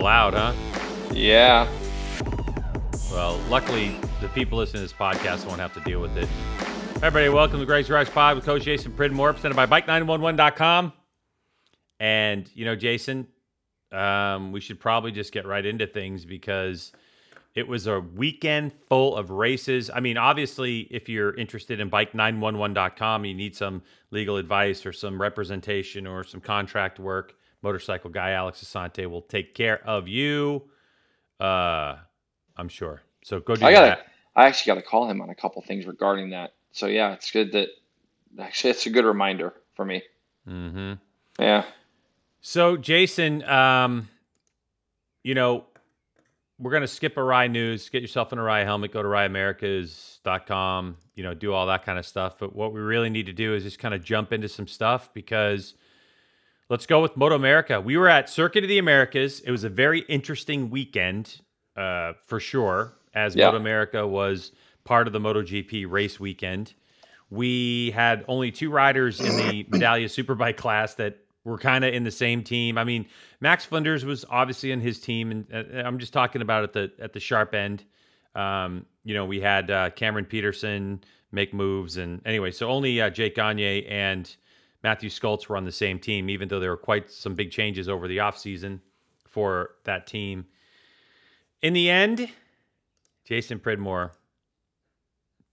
loud, huh? Yeah. Well, luckily, the people listening to this podcast won't have to deal with it. Everybody, welcome to Greg's Garage Pod with Coach Jason Pridmore, presented by Bike911.com. And, you know, Jason, um, we should probably just get right into things because it was a weekend full of races. I mean, obviously, if you're interested in Bike911.com, you need some legal advice or some representation or some contract work. Motorcycle guy Alex Asante will take care of you. Uh, I'm sure. So go do I gotta, that. I actually got to call him on a couple things regarding that. So yeah, it's good that actually it's a good reminder for me. Mm-hmm. Yeah. So Jason, um, you know, we're gonna skip Arai news. Get yourself an Arai helmet. Go to AraiAmericas.com. You know, do all that kind of stuff. But what we really need to do is just kind of jump into some stuff because let's go with Moto America. We were at Circuit of the Americas. It was a very interesting weekend, uh, for sure, as Yeah. Moto America was part of the MotoGP race weekend. We had only two riders in the Medallia Superbike class that were kind of in the same team. I mean, Max Flinders was obviously in his team, and uh, I'm just talking about at the at the sharp end. Um, you know, we had uh, Cameron Petersen make moves, and anyway, so only uh, Jake Gagne and Matthew Scholtz were on the same team, even though there were quite some big changes over the offseason for that team. In the end, Jason Pridmore,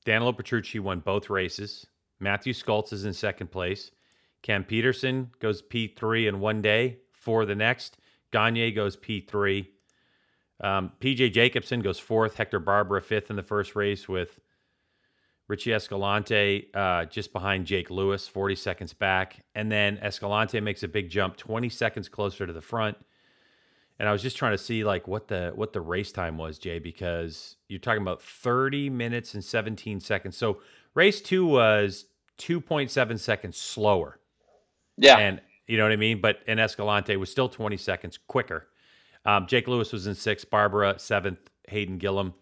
Danilo Petrucci won both races. Matthew Scholtz is in second place. Cam Petersen goes P3 in one day, for the next. Gagne goes P3. Um, PJ Jacobson goes fourth. Hector Barbera fifth in the first race with Richie Escalante uh, just behind Jake Lewis, 40 seconds back. And then Escalante makes a big jump, 20 seconds closer to the front. And I was just trying to see like what the what the race time was, Jay, because you're talking about 30 minutes and 17 seconds. So race two was 2.7 seconds slower. Yeah. And you know what I mean? But and Escalante was still 20 seconds quicker. Um, Jake Lewis was in sixth, Barbera seventh, Hayden Gillim.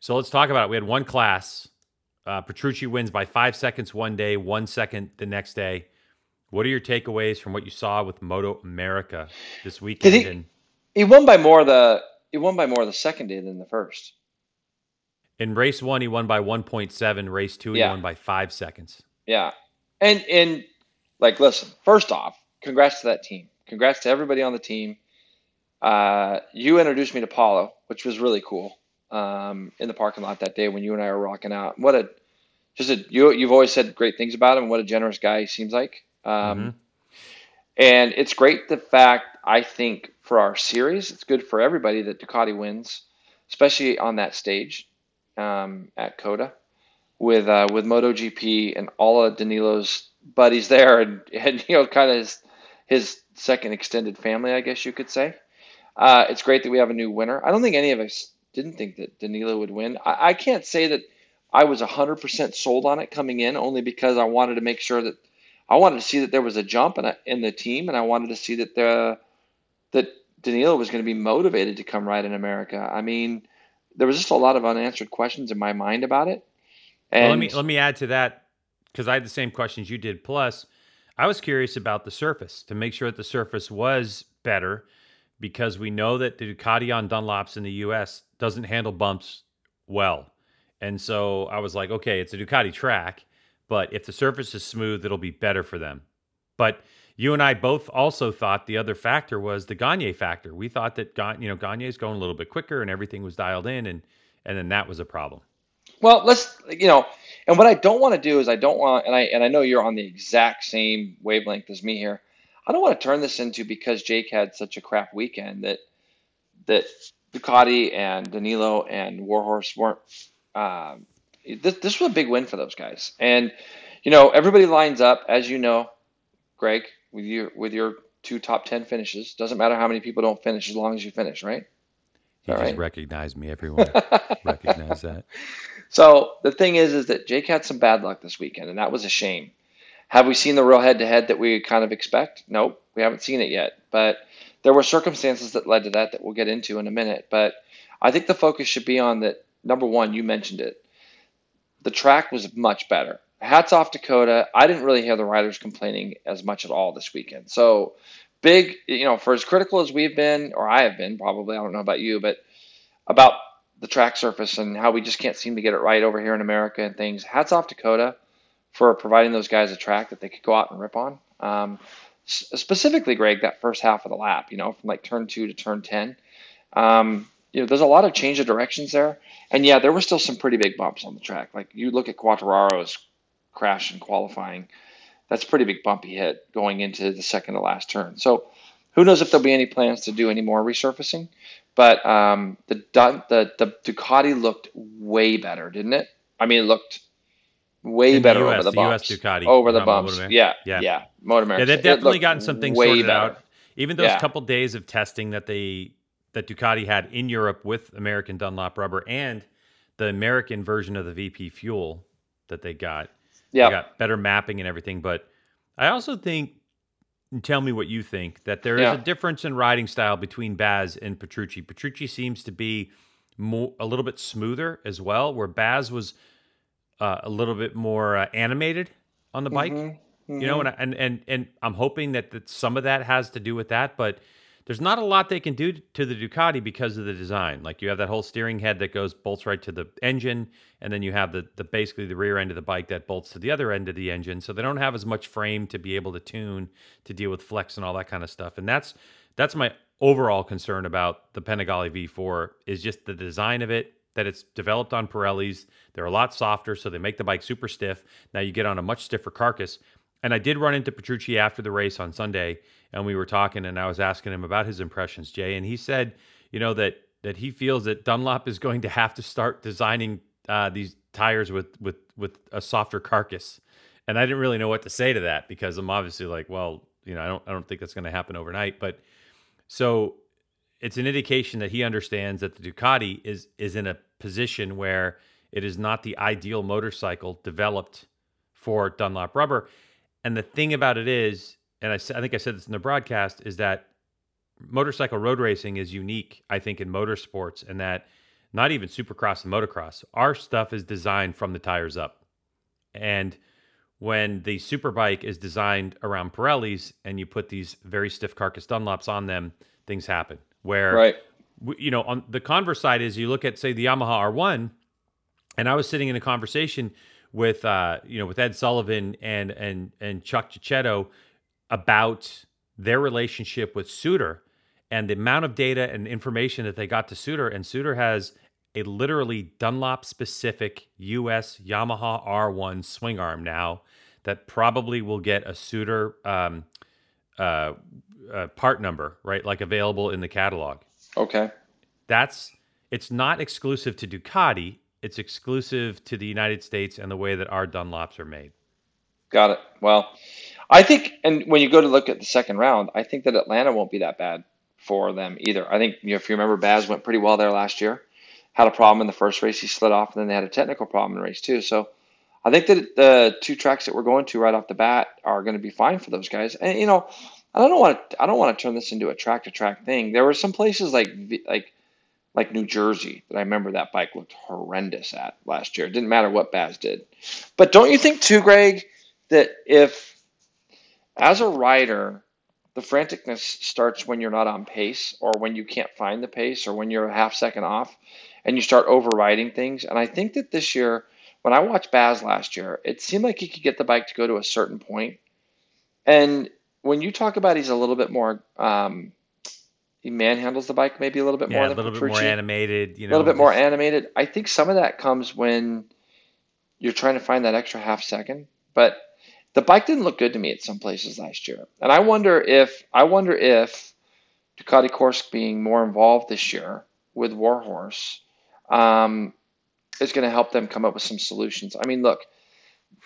So let's talk about it. We had one class. Uh, Petrucci wins by five seconds one day, one second the next day. What are your takeaways from what you saw with Moto America this weekend? he- and he won by more the he won by more the second day than the first. in race one, he won by 1.7. Race two, he Yeah. won by five seconds. Yeah. And and like listen, first off, congrats to that team. Congrats to everybody on the team. Uh, you introduced me to Paolo, which was really cool. Um, in the parking lot that day when you and I were rocking out. What a just a you you've always said great things about him. What a generous guy he seems like. Um, Mhm. and it's great the fact I think for our series, it's good for everybody that Ducati wins, especially on that stage um, at COTA with uh, with MotoGP and all of Danilo's buddies there, and, and you know, kind of his, his second extended family, I guess you could say. Uh, it's great that we have a new winner. I don't think any of us didn't think that Danilo would win. I, I can't say that I was 100% sold on it coming in, only because I wanted to make sure that I wanted to see that there was a jump in, a, in the team, and I wanted to see that the that Danilo was going to be motivated to come ride in America. I mean, there was just a lot of unanswered questions in my mind about it. And Well, let me let me add to that because I had the same questions you did. Plus, I was curious about the surface to make sure that the surface was better because we know that the Ducati on Dunlops in the U.S. doesn't handle bumps well, and so I was like, okay, it's a Ducati track, but if the surface is smooth, it'll be better for them. But you and I both also thought the other factor was the Gagne factor. We thought that you know Gagne's going a little bit quicker and everything was dialed in, and and then that was a problem. Well, let's you know, and what I don't want to do is I don't want, and I and I know you're on the exact same wavelength as me here. I don't want to turn this into because Jake had such a crap weekend that that Ducati and Danilo and Warhorse weren't. Um, this this was a big win for those guys, and you know everybody lines up as you know, Greg, with your with your two top ten finishes. Doesn't matter how many people don't finish as long as you finish, right? You All just right. recognized me. Everyone recognize that. So the thing is, is that Jake had some bad luck this weekend, and that was a shame. Have we seen the real head-to-head that we kind of expect? Nope, we haven't seen it yet. But there were circumstances that led to that that we'll get into in a minute. But I think the focus should be on that. Number one, you mentioned it. The track was much better. Hats off Dakota. I didn't really hear the riders complaining as much at all this weekend. So big, you know, for as critical as we've been, or I have been, probably. I don't know about you, but about the track surface and how we just can't seem to get it right over here in America and things. Hats off to COTA for providing those guys a track that they could go out and rip on. Um, specifically, Greg, that first half of the lap, you know, from like turn two to turn 10. Um, you know, there's a lot of change of directions there. And yeah, there were still some pretty big bumps on the track. Like you look at Quartararo's crash in qualifying, that's a pretty big bumpy hit going into the second to last turn. So who knows if there'll be any plans to do any more resurfacing? But um, the, the the Ducati looked way better, didn't it? I mean, it looked way better the US, over the the bumps. US Ducati, over the bumps. Yeah, Yeah. yeah, Motor Yeah, they've definitely gotten some things way sorted better. out. Even those Yeah. couple days of testing that they that Ducati had in Europe with American Dunlop rubber and the American version of the VP fuel that they got. Yeah, They got better mapping and everything. But I also think, and tell me what you think, that there is Yeah. a difference in riding style between Baz and Petrucci. Petrucci seems to be more a little bit smoother as well, where Baz was uh, a little bit more uh, animated on the bike. Mhm, You know, and, I- and and and I'm hoping that, that some of that has to do with that, but there's not a lot they can do to the Ducati because of the design. Like you have that whole steering head that goes bolts right to the engine, and then you have the the basically the rear end of the bike that bolts to the other end of the engine. So they don't have as much frame to be able to tune to deal with flex and all that kind of stuff. And that's that's my overall concern about the Panigale V4 is just the design of it. That it's developed on Pirellis. They're a lot softer, so they make the bike super stiff. Now you get on a much stiffer carcass. And I did run into Petrucci after the race on Sunday, and we were talking, and I was asking him about his impressions, Jay, and he said, you know, that that he feels that Dunlop is going to have to start designing uh, these tires with with with a softer carcass. And I didn't really know what to say to that because I'm obviously like, well, you know, I don't I don't think that's going to happen overnight, but so it's an indication that he understands that the Ducati is is in a position where it is not the ideal motorcycle developed for Dunlop rubber. And the thing about it is, and I think I said this in the broadcast, is that motorcycle road racing is unique, I think, in motorsports, and that not even supercross and motocross, our stuff is designed from the tires up. And when the superbike is designed around Pirellis and you put these very stiff carcass Dunlops on them, things happen. Where right. you know, on the converse side is you look at say the Yamaha R1, and I was sitting in a conversation with uh, you know with Ed Sullivan and and and Chuck Giacchetto about their relationship with Suter and the amount of data and information that they got to Suter, and Suter has a literally Dunlop specific US Yamaha R1 swing arm now that probably will get a Suter um, uh, uh, part number, right? Like available in the catalog Okay. that's it's not exclusive to Ducati. It's exclusive to the United States and the way that our Dunlops are made. Got it. Well, I think, and when you go to look at the second round, I think that Atlanta won't be that bad for them either. I think you know, if you remember, Baz went pretty well there last year. Had a problem in the first race, he slid off, and then they had a technical problem in race two. So I think that the two tracks that we're going to right off the bat are going to be fine for those guys. And you know, I don't want to, I don't want to turn this into a track to track thing. There were some places like like like New Jersey that I remember that bike looked horrendous at last year. It didn't matter what Baz did. But don't you think too, Greg, that if as a rider, the franticness starts when you're not on pace or when you can't find the pace or when you're a half second off and you start overriding things. And I think that this year, when I watched Baz last year, it seemed like he could get the bike to go to a certain point. And when you talk about he's a little bit more, um, he manhandles the bike maybe a little bit more Yeah, a than little bit more animated. You know, a little bit more animated. I think some of that comes when you're trying to find that extra half second. But the bike didn't look good to me at some places last year, and I wonder if I wonder if Ducati Corse being more involved this year with Warhorse um, is going to help them come up with some solutions. I mean, look,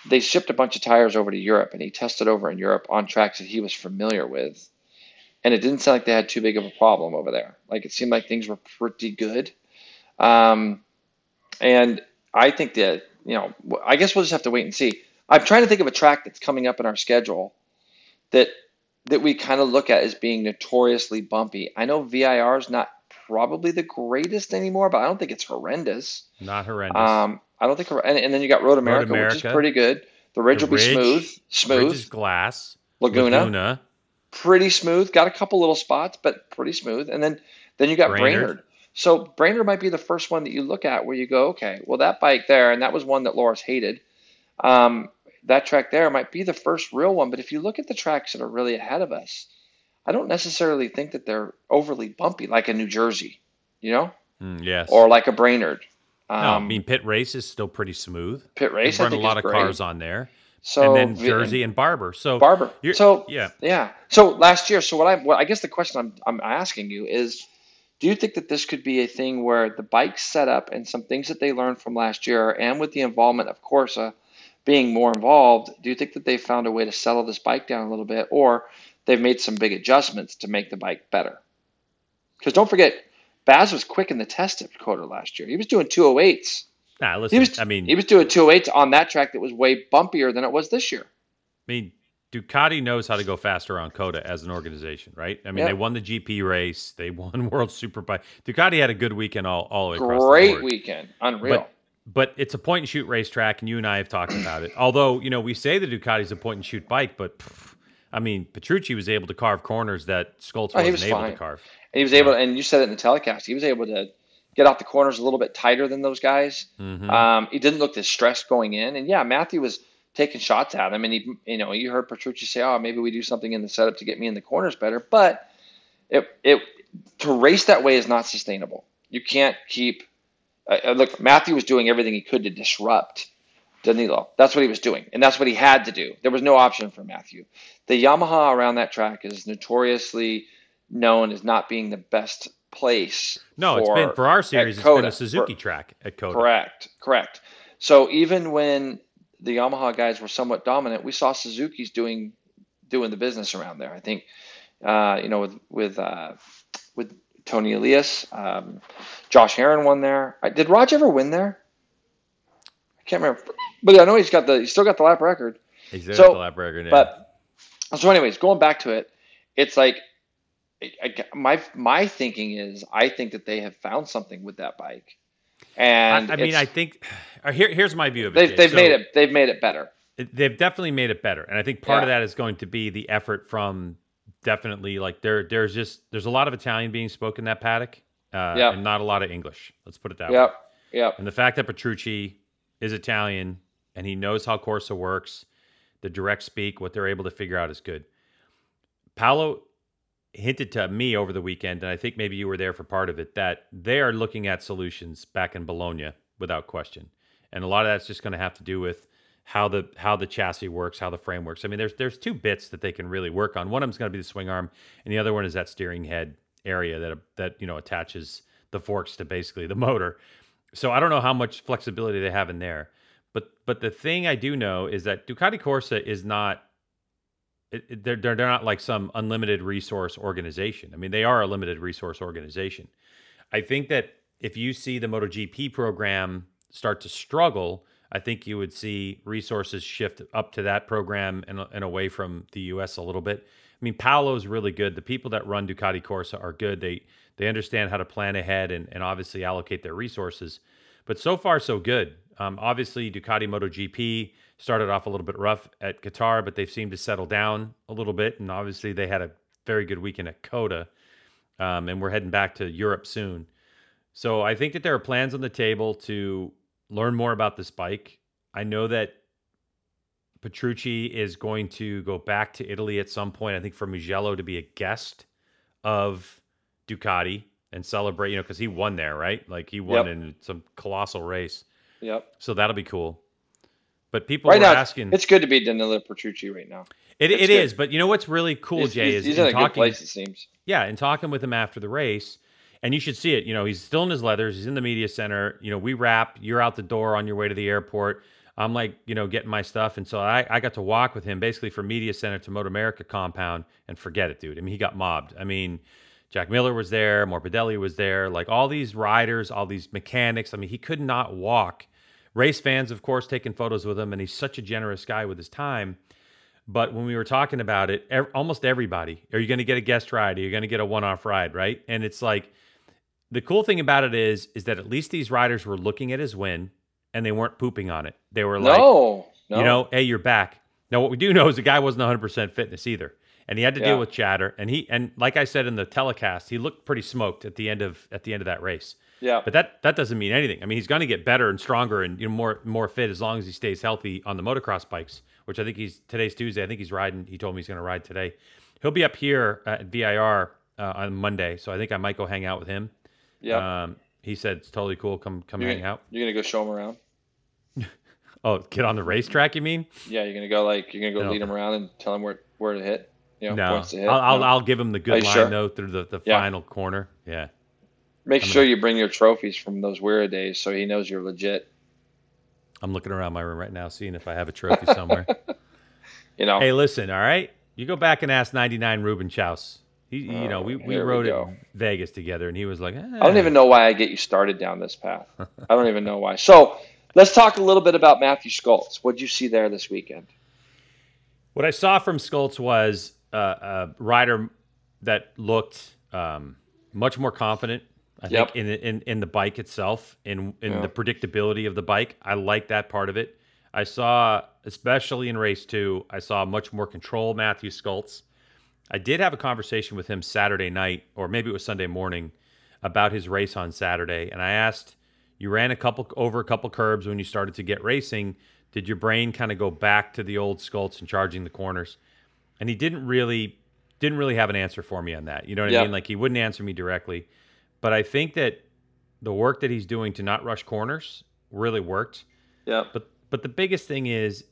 they shipped a bunch of tires over to Europe, and he tested over in Europe on tracks that he was familiar with. And it didn't sound like they had too big of a problem over there. Like it seemed like things were pretty good. Um, and I think that, you know, I guess we'll just have to wait and see. I'm trying to think of a track that's coming up in our schedule that that we kind of look at as being notoriously bumpy. I know VIR is not probably the greatest anymore, but I don't think it's horrendous. not horrendous. Um, I don't think, and, and then you got Road America, which is pretty good. The Ridge The will be Ridge- smooth, Ridge smooth. is glass. Laguna. Laguna. pretty smooth. Got a couple little spots, but pretty smooth. And then then you got Brainerd. Brainerd. So Brainerd might be the first one that you look at where you go, okay, well that bike there, and that was one that Loris hated. Um, that track there might be the first real one. But if you look at the tracks that are really ahead of us, I don't necessarily think that they're overly bumpy, like a New Jersey, you know, mm, yes, or like a Brainerd. Um, no, I um, mean Pitt Race is still pretty smooth. Pitt Race, They run a lot of great. cars on there. So and then Jersey and Barber. So Barber. So yeah, yeah. So last year, so what I what I guess the question I'm I'm asking you is, do you think that this could be a thing where the bike setup and some things that they learned from last year, and with the involvement of Corsa being more involved, do you think that they found a way to settle this bike down a little bit, or they've made some big adjustments to make the bike better? Because don't forget, Baz was quick in the test at COTA last year. He was doing 208s. Nah, listen, he was, I mean, he was doing 208s on that track that was way bumpier than it was this year. I mean, Ducati knows how to go faster on COTA as an organization, right? I mean, they won the GP race, they won World Superbike. Ducati had a good weekend all, all the way across Great weekend, unreal. But, but it's a point and shoot racetrack, and you and I have talked about it. Although you know we say the Ducati's a point and shoot bike, but pff, I mean Petrucci was able to carve corners that Scholtz wasn't was able fine. to carve. And he was able, and you said it in the telecast, he was able to get off the corners a little bit tighter than those guys. Mm-hmm. Um, he didn't look as stressed going in, and yeah, Matthew was taking shots at him, and he, you know, you heard Petrucci say, "Oh, maybe we do something in the setup to get me in the corners better," but it, it to race that way is not sustainable. You can't keep uh, uh, look, Matthew was doing everything he could to disrupt Danilo. That's what he was doing, and that's what he had to do. There was no option for Matthew. The Yamaha around that track is notoriously known as not being the best place. No, for, it's been for our series. It's been a Suzuki for, track at COTA. Correct, correct. So even when the Yamaha guys were somewhat dominant, we saw Suzuki's doing doing the business around there. I think, uh, you know, with with uh, with Toni Elias. Um, Josh Herrin won there. Did Raj ever win there? I can't remember, but I know he's got the he's still got the lap record. He's still so, got the lap record. Yeah. But so, anyways, going back to it, it's like my my thinking is I think that they have found something with that bike, and I, I mean I think uh, here here's my view of it. They've, they've so, made it they've made it better. They've definitely made it better, and I think part yeah. of that is going to be the effort from definitely like there there's just there's a lot of Italian being spoken in that paddock, uh, yeah. and not a lot of English. Let's put it that way. yep. way. Yeah. And the fact that Petrucci is Italian and he knows how Corsa works, the direct speak, what they're able to figure out is good. Paolo hinted to me over the weekend, and I think maybe you were there for part of it, that they are looking at solutions back in Bologna without question. And a lot of that's just going to have to do with how the how the chassis works, how the frame works. I mean, there's there's two bits that they can really work on. One of them is going to be the swing arm, and the other one is that steering head area that that you know attaches the forks to basically the motor. So I don't know how much flexibility they have in there, but but the thing I do know is that Ducati Corsa is not. It, they're, they're not like some unlimited resource organization. I mean, they are a limited resource organization. I think that if you see the MotoGP program start to struggle, I think you would see resources shift up to that program and, and away from the U.S. a little bit. I mean, Paolo's really good. The people that run Ducati Corsa are good. They they understand how to plan ahead and, and obviously allocate their resources. But so far, so good. Um, obviously, Ducati MotoGP started off a little bit rough at Qatar, but they've seemed to settle down a little bit. And obviously, they had a very good weekend at COTA. Um, and we're heading back to Europe soon. So I think that there are plans on the table to learn more about this bike. I know that Petrucci is going to go back to Italy at some point. I think for Mugello to be a guest of Ducati and celebrate, you know, because he won there, right? Like he won yep. in some colossal race. Yep. So that'll be cool. But people right were now, asking. It's good to be Danilo Petrucci right now. It, it is, but you know what's really cool, he's, Jay, he's, is he's in, in a talking, good place. It seems. Yeah, and talking with him after the race, and you should see it. You know, he's still in his leathers. He's in the media center. You know, we wrap. You're out the door on your way to the airport. I'm like, you know, getting my stuff. And so I, I got to walk with him basically from Media Center to Moto America compound and forget it, dude. I mean, he got mobbed. I mean, Jack Miller was there, Morbidelli was there, like all these riders, all these mechanics. I mean, he could not walk. Race fans, of course, taking photos with him, and he's such a generous guy with his time. But when we were talking about it, almost everybody, are you going to get a guest ride? Are you going to get a one off ride? Right. And it's like, the cool thing about it is, is that at least these riders were looking at his win and they weren't pooping on it. They were like, no, no. you know, hey, you're back. Now, what we do know is the guy wasn't 100% fitness either. And he had to Yeah. deal with chatter. And he and like I said in the telecast, he looked pretty smoked at the end of at the end of that race. Yeah. But that that doesn't mean anything. I mean, he's going to get better and stronger and you know more more fit as long as he stays healthy on the motocross bikes. Which I think he's today's Tuesday. I think he's riding. He told me he's going to ride today. He'll be up here at VIR uh, on Monday, so I think I might go hang out with him. yeah. Um, he said it's totally cool. Come come you're, hang out. you're gonna go show him around. Oh, get on the racetrack? You mean? Yeah, you're gonna go like you're gonna go No. lead him around and tell him where where to hit. You know, No. I'll, I'll. I'll give him the good line sure? though through the, the Yeah. final corner. Yeah, Make I'm sure gonna- you bring your trophies from those weird days so he knows you're legit. I'm looking around my room right now, seeing if I have a trophy somewhere. You know. hey, listen, all right, you go back and ask 99 Ruben Xaus. He, you know, we, we here we rode at Vegas together, and he was like, I don't "Eh." even know why I get you started down this path. I don't even know why. So let's talk a little bit about Matthew Scholtz. What'd you see there this weekend? What I saw from Scholtz was uh, a rider that looked um, much more confident. I Yep. think in, in in the bike itself, in in Yeah. the predictability of the bike. I like that part of it. I saw, especially in race two, I saw much more control. Matthew Scholtz. I did have a conversation with him Saturday night, or maybe it was Sunday morning, about his race on Saturday, and I asked, "You ran a couple over a couple curbs when you started to get racing. Did your brain kind of go back to the old Scholtz and charging the corners?" And he didn't really didn't really have an answer for me on that. You know what Yeah. I mean? Like he wouldn't answer me directly, but I think that the work that he's doing to not rush corners really worked. Yeah. But but the biggest thing is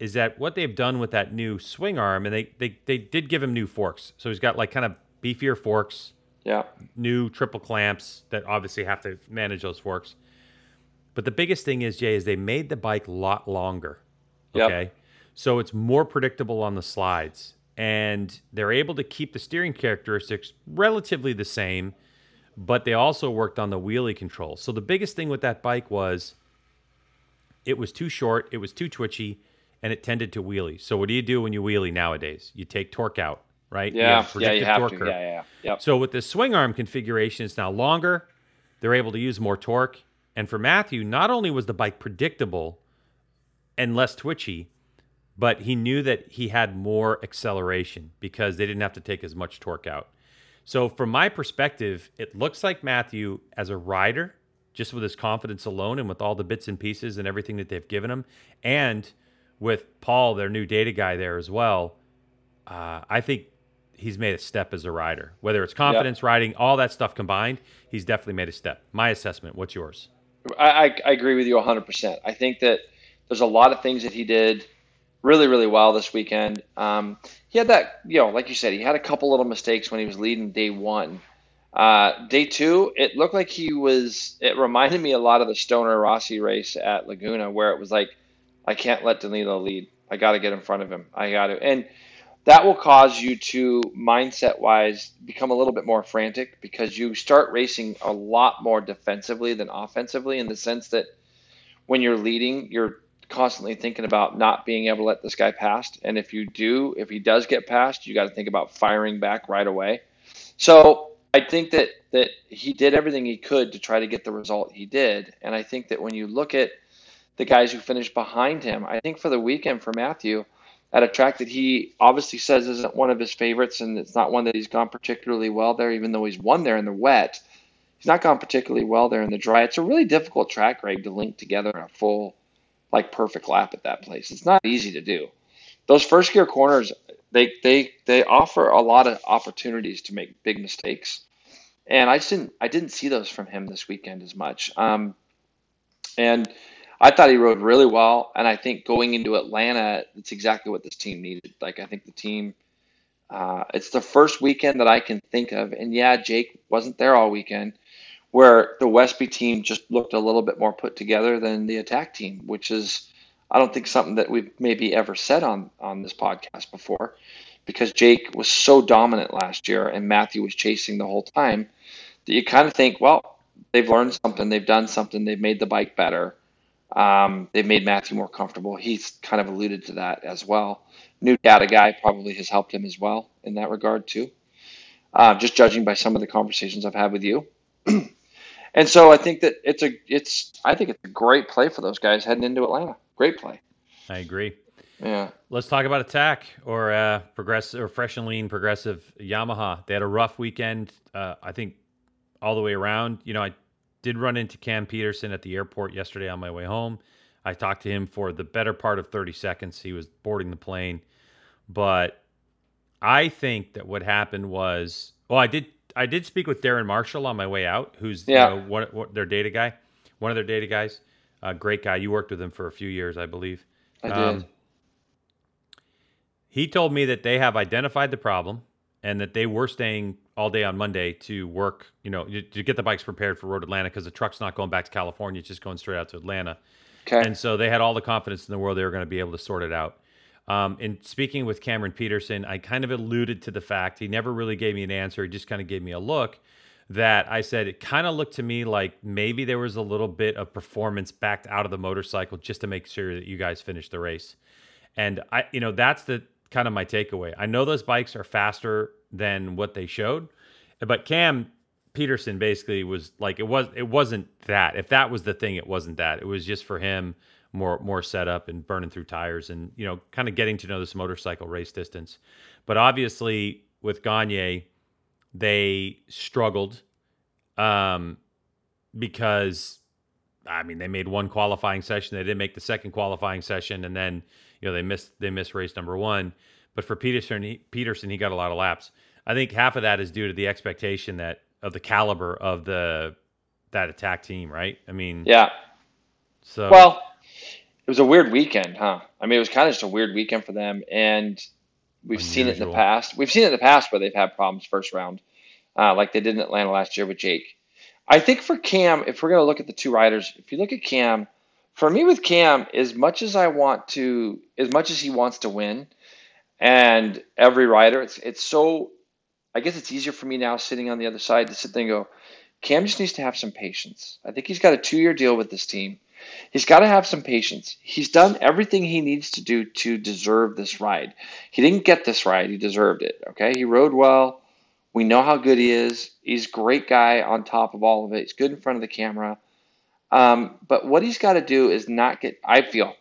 is that what they've done with that new swing arm, and they they they did give him new forks. So he's got like kind of beefier forks, Yeah. new triple clamps that obviously have to manage those forks. But the biggest thing is Jay is they made the bike a lot longer. Yep. So it's more predictable on the slides. And they're able to keep the steering characteristics relatively the same, but they also worked on the wheelie control. So the biggest thing with that bike was it was too short, it was too twitchy, and it tended to wheelie. So what do you do when you wheelie nowadays? You take torque out, right? You Yeah. have Yeah. You have torque to. curve. Yeah. Yeah. Yeah. Yep. So with the swing arm configuration, it's now longer. They're able to use more torque. And for Matthew, not only was the bike predictable and less twitchy, but he knew that he had more acceleration because they didn't have to take as much torque out. So from my perspective, it looks like Matthew as a rider, just with his confidence alone and with all the bits and pieces and everything that they've given him, and with Paul, their new data guy there as well, uh, I think he's made a step as a rider. Whether it's confidence riding, all that stuff combined, he's definitely made a step. My assessment. What's yours? I, I, I agree with you 100%. I think that there's a lot of things that he did really, really well this weekend. Um, he had that, you know, like you said, he had a couple little mistakes when he was leading day one. Uh, day two, it looked like he was, it reminded me a lot of the Stoner Rossi race at Laguna, where it was like, I can't let Danilo lead. I got to get in front of him. I got to. And that will cause you to, mindset wise, become a little bit more frantic because you start racing a lot more defensively than offensively in the sense that when you're leading, you're constantly thinking about not being able to let this guy pass. And if you do, if he does get past, you got to think about firing back right away. So I think that that he did everything he could to try to get the result he did. And I think that when you look at the guys who finished behind him, I think for the weekend for Matthew, at a track that he obviously says isn't one of his favorites, and it's not one that he's gone particularly well there, even though he's won there in the wet. He's not gone particularly well there in the dry. It's a really difficult track, Greg, to link together a full, like perfect lap at that place. It's not easy to do. Those first gear corners, they they they offer a lot of opportunities to make big mistakes, and I just didn't I didn't see those from him this weekend as much. Um, and I thought he rode really well, and I think going into Atlanta, it's exactly what this team needed. Like I think the team, uh, it's the first weekend that I can think of, and yeah, Jake wasn't there all weekend, where the Westby team just looked a little bit more put together than the attack team, which is I don't think something that we've maybe ever said on on this podcast before, because Jake was so dominant last year and Matthew was chasing the whole time that you kind of think, well, they've learned something, they've done something, they've made the bike better. Um, they've made Matthew more comfortable. He's kind of alluded to that as well. New data guy probably has helped him as well in that regard too. Uh, just judging by some of the conversations I've had with you. and so I think that it's a it's I think it's a great play for those guys heading into Atlanta. Great play. I agree. Yeah. Let's talk about attack or uh, progressive or fresh and lean progressive Yamaha. They had a rough weekend. Uh, I think all the way around. You know, I did run into Cam Petersen at the airport yesterday on my way home. I talked to him for the better part of 30 seconds. He was boarding the plane. But I think that what happened was, well, I did I did speak with Darren Marshall on my way out, who's yeah. you know, what, what their data guy, one of their data guys. Uh, great guy. You worked with him for a few years, I believe. I did. Um, he told me that they have identified the problem and that they were staying all day on Monday to work, you know, to get the bikes prepared for Road Atlanta because the truck's not going back to California; it's just going straight out to Atlanta. Okay. And so they had all the confidence in the world they were going to be able to sort it out. Um, in speaking with Cameron Petersen, I kind of alluded to the fact he never really gave me an answer. He just kind of gave me a look that I said it kind of looked to me like maybe there was a little bit of performance backed out of the motorcycle just to make sure that you guys finished the race. And I, you know, that's the kind of my takeaway. I know those bikes are faster than what they showed, but Cam Petersen basically was like it was it wasn't that. If that was the thing, it wasn't that. It was just for him more more setup and burning through tires and you know kind of getting to know this motorcycle race distance. But obviously with Gagne, they struggled um, because I mean they made one qualifying session, they didn't make the second qualifying session, and then you know they missed they missed race number one. But for Petersen, he, Petersen he got a lot of laps. I think half of that is due to the expectation that of the caliber of the that attack team, right? I mean, yeah. So well, it was a weird weekend, huh? I mean, it was kind of just a weird weekend for them, and we've Unusual. seen it in the past. We've seen it in the past where they've had problems first round, uh, like they did in Atlanta last year with Jake. I think for Cam, if we're going to look at the two riders, if you look at Cam, for me with Cam, as much as I want to, as much as he wants to win, and every rider, it's it's so. I guess it's easier for me now sitting on the other side to sit there and go, Cam just needs to have some patience. I think he's got a two year deal with this team. He's got to have some patience. He's done everything he needs to do to deserve this ride. He didn't get this ride, he deserved it. Okay? He rode well. We know how good he is. He's a great guy on top of all of it. He's good in front of the camera. Um, but what he's got to do is not get, I feel,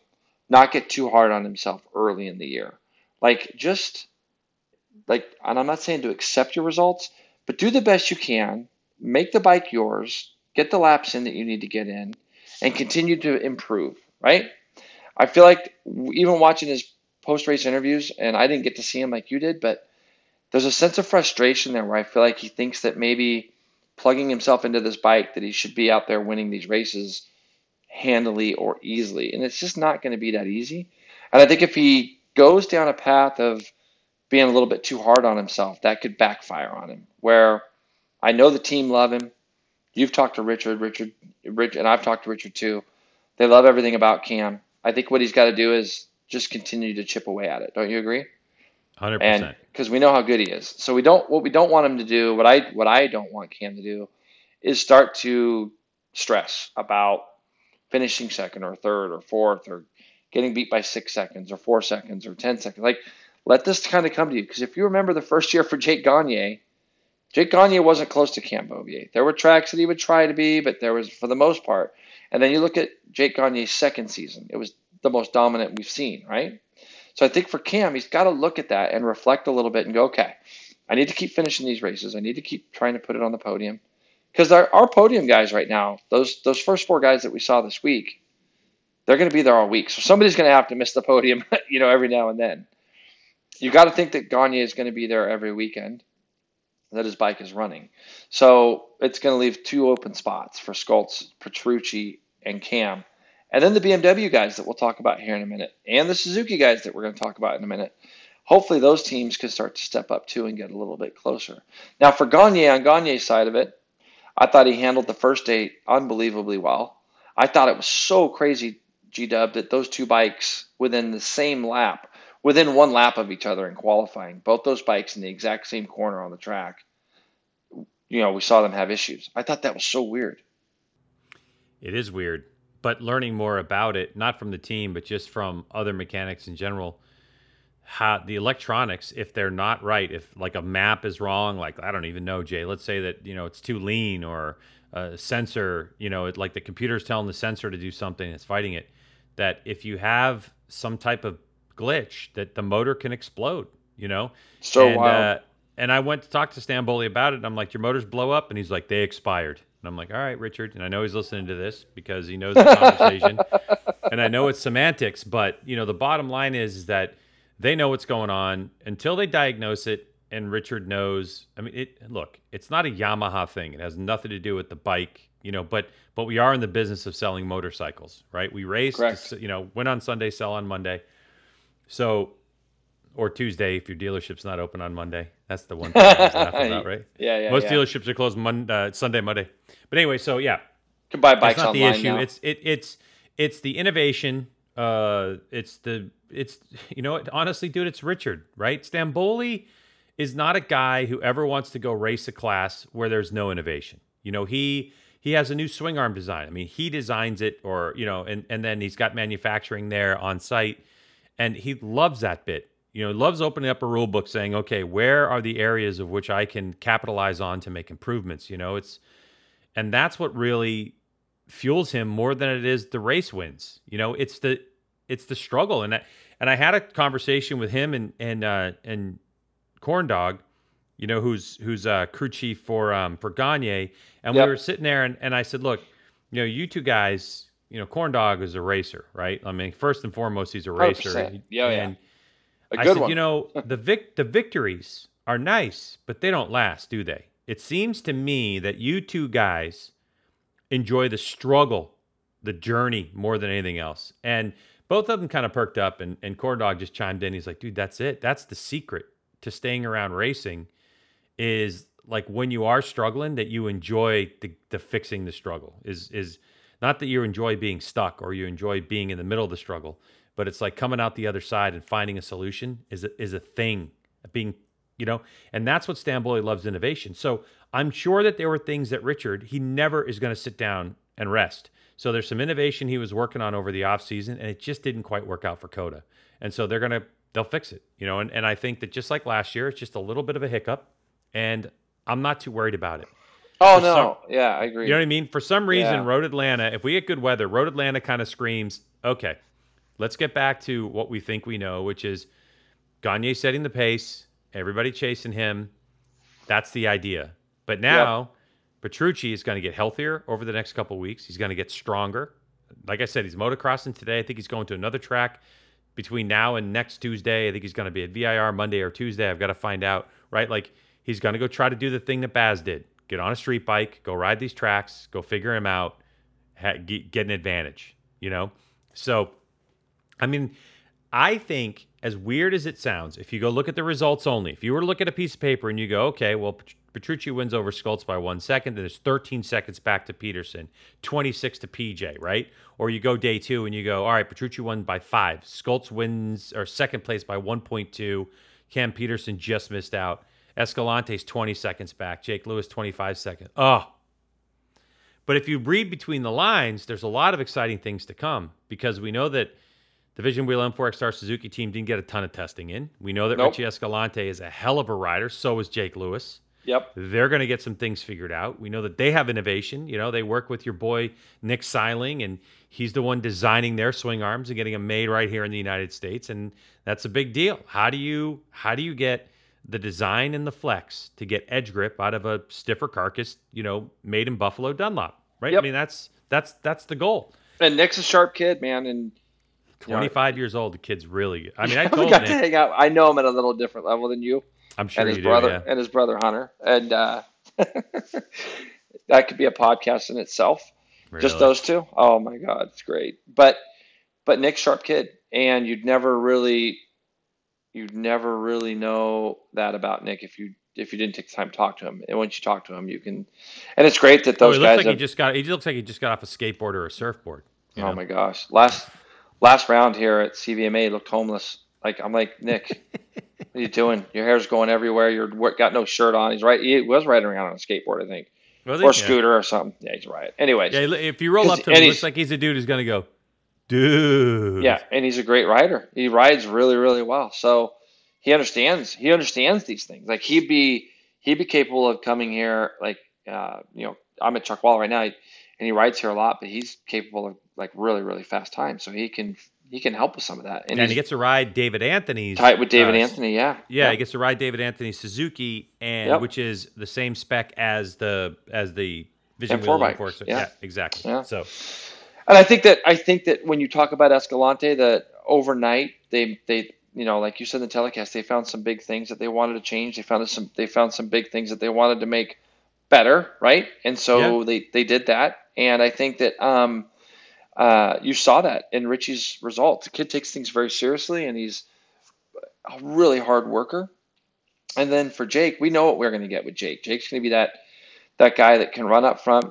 not get too hard on himself early in the year. Like, just, like, and I'm not saying to accept your results, but do the best you can. Make the bike yours. Get the laps in that you need to get in and continue to improve, right? I feel like even watching his post race interviews, and I didn't get to see him like you did, but there's a sense of frustration there where I feel like he thinks that maybe plugging himself into this bike that he should be out there winning these races handily or easily. And it's just not going to be that easy. And I think if he goes down a path of being a little bit too hard on himself, that could backfire on him. Where I know the team love him. You've talked to Richard, Richard, Rich, and I've talked to Richard too. They love everything about Cam. I think what he's got to do is just continue to chip away at it. Don't you agree? Hundred percent. Because we know how good he is. So we don't. What we don't want him to do. What I what I don't want Cam to do is start to stress about finishing second or third or fourth or getting beat by six seconds or four seconds or ten seconds. Like let this kind of come to you. Because if you remember the first year for Jake Gagne, Jake Gagne wasn't close to Cam Beaubier. There were tracks that he would try to be, but there was, for the most part. And then you look at Jake Gagne's second season, it was the most dominant we've seen, right? So I think for Cam, he's got to look at that and reflect a little bit and go, okay, I need to keep finishing these races. I need to keep trying to put it on the podium. Because our, our podium guys right now, those those first four guys that we saw this week, they're going to be there all week. So somebody's going to have to miss the podium, you know, every now and then. You got to think that Gagne is going to be there every weekend that his bike is running. So it's going to leave two open spots for Scholtz, Petrucci, and Cam. And then the BMW guys that we'll talk about here in a minute, and the Suzuki guys that we're going to talk about in a minute. Hopefully, those teams can start to step up too and get a little bit closer. Now, for Gagne, on Gagne's side of it, I thought he handled the first eight unbelievably well. I thought it was so crazy, G Dub, that those two bikes within the same lap within one lap of each other in qualifying, both those bikes in the exact same corner on the track. You know, we saw them have issues. I thought that was so weird. It is weird, but learning more about it, not from the team, but just from other mechanics in general, how the electronics, if they're not right, if like a map is wrong, like I don't even know, Jay. Let's say that you know it's too lean or a sensor, you know, it, like the computer's telling the sensor to do something, it's fighting it. That if you have some type of glitch that the motor can explode. You know, So and, wild. Uh, and I went to talk to Stanboli about it. And I'm like, your motors blow up, and he's like, they expired. And I'm like, all right, Richard. And I know he's listening to this because he knows the conversation, and I know it's semantics. But you know, the bottom line is, is that they know what's going on until they diagnose it. And Richard knows. I mean, it. Look, it's not a Yamaha thing. It has nothing to do with the bike. You know, but but we are in the business of selling motorcycles, right? We race. You know, win on Sunday, sell on Monday. So or Tuesday if your dealership's not open on Monday. That's the one thing I was laughing about, right? Yeah, yeah. Most yeah. dealerships are closed Monday, uh, Sunday, Monday. But anyway, so yeah, can buy that's bikes not the issue. now. It's it it's it's the innovation. Uh, it's the it's you know? Honestly, dude, it's Richard, right? Stanboli is not a guy who ever wants to go race a class where there's no innovation. You know, he he has a new swing arm design. I mean, he designs it, or you know, and and then he's got manufacturing there on site, and he loves that bit. You know, he loves opening up a rule book, saying, "Okay, where are the areas of which I can capitalize on to make improvements?" You know, it's and that's what really fuels him more than it is the race wins. You know, it's the it's the struggle, and I, and I had a conversation with him and and uh, and Corn Dog, you know, who's who's uh, crew chief for um, for Gagne, and Yep. we were sitting there, and, and I said, look, you know, you two guys, you know, Corn Dog is a racer, right? I mean, first and foremost, he's a racer. 100%. Yeah, yeah. and a I said, one. you know, the vic- the victories are nice, but they don't last, do they? It seems to me that you two guys enjoy the struggle, the journey more than anything else. And both of them kind of perked up and, and Corn Dog just chimed in. He's like, dude, that's it. That's the secret to staying around racing is like when you are struggling that you enjoy the, the fixing the struggle is is not that you enjoy being stuck or you enjoy being in the middle of the struggle but it's like coming out the other side and finding a solution is a, is a thing. Being you know and that's what Stan Stanboli loves innovation. So i'm sure that there were things that richard he never is going to sit down and rest. So there's some innovation he was working on over the off season and it just didn't quite work out for COTA. And so they're going to they'll fix it you know and, and i think that just like last year it's just a little bit of a hiccup and i'm not too worried about it oh no, some- yeah, I agree. you know what I mean? For some reason, Yeah. Road Atlanta, if we get good weather, Road Atlanta kind of screams, okay, let's get back to what we think we know, which is Gagne setting the pace, everybody chasing him. That's the idea. But now, Petrucci is going to get healthier over the next couple weeks. He's going to get stronger. Like I said, he's motocrossing today. I think he's going to another track between now and next Tuesday. I think he's going to be at VIR Monday or Tuesday. I've got to find out, right? Like he's going to go try to do the thing that Baz did get on a street bike, go ride these tracks, go figure him out, ha- get, an advantage, you know? So, I mean, I think, as weird as it sounds, if you go look at the results only, if you were to look at a piece of paper and you go, okay, well, Petrucci wins over Scholtz by one second, then there's 13 seconds back to Petersen, 26 to PJ, right? Or you go day two and you go, all right, Petrucci won by five. Scholtz wins, or second place by 1.2. Cam Petersen just missed out. Escalante's 20 seconds back. Jake Lewis, 25 seconds. Oh, but if you read between the lines, there's a lot of exciting things to come because we know that the Vision Wheel M4 ECSTAR Suzuki team didn't get a ton of testing in. We know that Nope. Richie Escalante is a hell of a rider. So is Jake Lewis. Yep. They're going to get some things figured out. We know that they have innovation. You know, they work with your boy Nick Seiling, and he's the one designing their swing arms and getting them made right here in the United States, and that's a big deal. How do you how do you get the design and the flex to get edge grip out of a stiffer carcass? You know, made in Buffalo Dunlop, right? I mean, that's that's that's the goal. And Nick's a sharp kid, man, and you know, 25 years old, the kid's really. I mean, I told got to hang out. I know him at a little different level than you I'm sure and his brother do. Yeah. and his brother Hunter, and uh, that could be a podcast in itself. Just those two. Oh my God, it's great. But but Nick's sharp kid, and you'd never really you'd never really know that about Nick if you if you didn't take the time to talk to him. And once you talk to him, you can. And it's great that Oh, those looks guys. like have, he just got. He looks like he just got off a skateboard or a surfboard. oh know? my gosh, last last round here at CVMA looked homeless. Like I'm like Nick, what are you doing? Your hair's going everywhere. You're got no shirt on. He's right. He was riding around on a skateboard, I think, or Yeah. scooter or something. Yeah, he's right. Anyways, Yeah, if you roll up to him, it looks like he's a dude who's gonna go, dude. Yeah, and he's a great rider. He rides really, really well. So he understands. He understands these things. Like he'd be he'd be capable of coming here. Like uh, you know, I'm at Chuckwalla right now, and he rides here a lot. But he's capable of like really, really fast times. So he can he can help with some of that. And, and he gets to ride David Anthony's tight with David uh, Anthony. Yeah. yeah, he gets to ride David Anthony Suzuki, and yep. which is the same spec as the as the Vision Wheel Enforcer. Yeah. yeah, exactly. Yeah. So, and I think that I think that when you talk about Escalante, that overnight they they you know like you said in the telecast, they found some big things that they wanted to change. They found some they found some big things that they wanted to make better, right? And so yeah. they they did that, and I think that um, uh, you saw that in Richie's results. The kid takes things very seriously, and he's a really hard worker. And then for Jake, we know what we're going to get with Jake. Jake's going to be that that guy that can run up front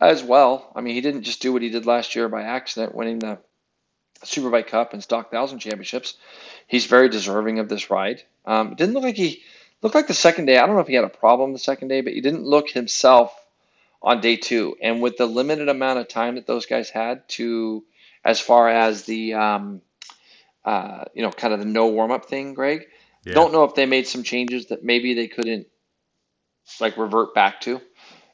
as well. I mean, he didn't just do what he did last year by accident, winning the Superbike Cup and Stock Thousand championships. He's very deserving of this ride. Um, it didn't look like he looked like the second day. I don't know if he had a problem the second day, but he didn't look himself on day two. And with the limited amount of time that those guys had to, as far as the, um, uh, you know, kind of the no warm up thing, Greg, yeah. don't know if they made some changes that maybe they couldn't like revert back to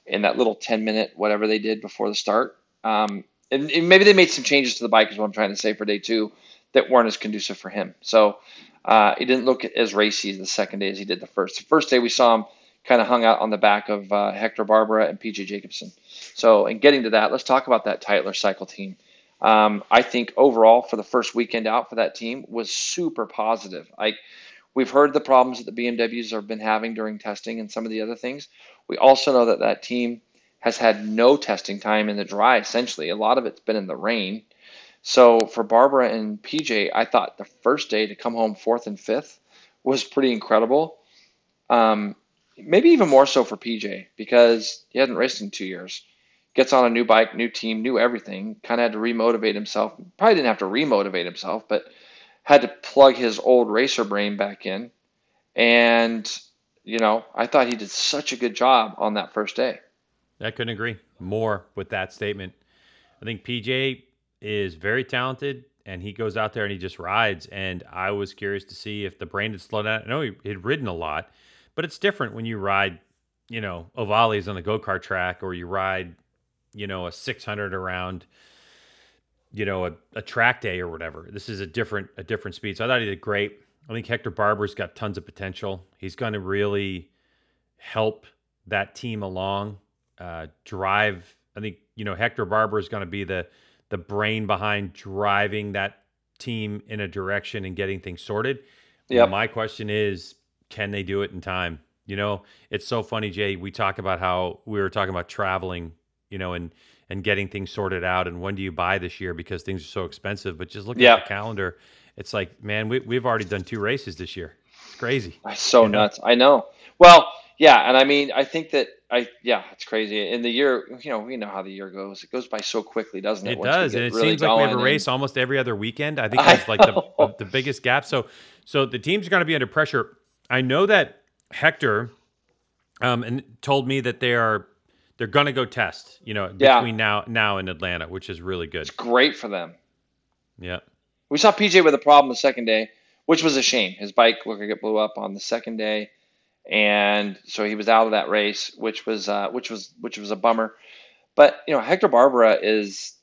in that little 10 minute whatever they did before the start. Um, and, and, maybe they made some changes to the bike is what I'm trying to say for day two that weren't as conducive for him. So uh, he didn't look as racy the second day as he did the first. The first day we saw him kind of hung out on the back of uh, Hector Barbera and PJ Jacobsen. So, in getting to that, let's talk about that Tytler cycle team. Um, I think overall for the first weekend out for that team was super positive. I we've heard the problems that the BMWs have been having during testing and some of the other things. We also know that that team has had no testing time in the dry. Essentially, a lot of it's been in the rain. So for Barbera and PJ, I thought the first day to come home fourth and fifth was pretty incredible. Um, maybe even more so for PJ because he hadn't raced in two years. Gets on a new bike, new team, new everything. Kind of had to remotivate himself. Probably didn't have to remotivate himself, but had to plug his old racer brain back in. And, you know, I thought he did such a good job on that first day. I couldn't agree more with that statement. I think PJ is very talented and he goes out there and he just rides. And I was curious to see if the brain had slowed down. I know he had ridden a lot, but it's different when you ride, you know, Ovales on the go kart track or you ride, you know, a 600 around, you know, a, a track day or whatever. This is a different a different speed. So I thought he did great. I think Hector Barbera's got tons of potential. He's going to really help that team along, uh, drive. I think you know Hector Barbera is going to be the the brain behind driving that team in a direction and getting things sorted. Yeah. My question is, can they do it in time? You know, it's so funny, Jay. We talk about how we were talking about traveling, you know, and and getting things sorted out and when do you buy this year because things are so expensive. But just look yeah. at the calendar, it's like, man, we we've already done two races this year. It's crazy. It's so you nuts. I know. Well, yeah, and I mean, I think that I yeah, it's crazy. In the year, you know, we know how the year goes. It goes by so quickly, doesn't it? It does, and it really seems like we have a race almost every other weekend. I think that's like the, the biggest gap. So, so the teams are going to be under pressure. I know that Hector um, and told me that they are they're going to go test. You know, yeah. between now now in Atlanta, which is really good. It's great for them. Yeah, we saw PJ with a problem the second day, which was a shame. His bike looked like it blew up on the second day, and so he was out of that race, which was uh, which was which was a bummer. But you know, Hector Barbera is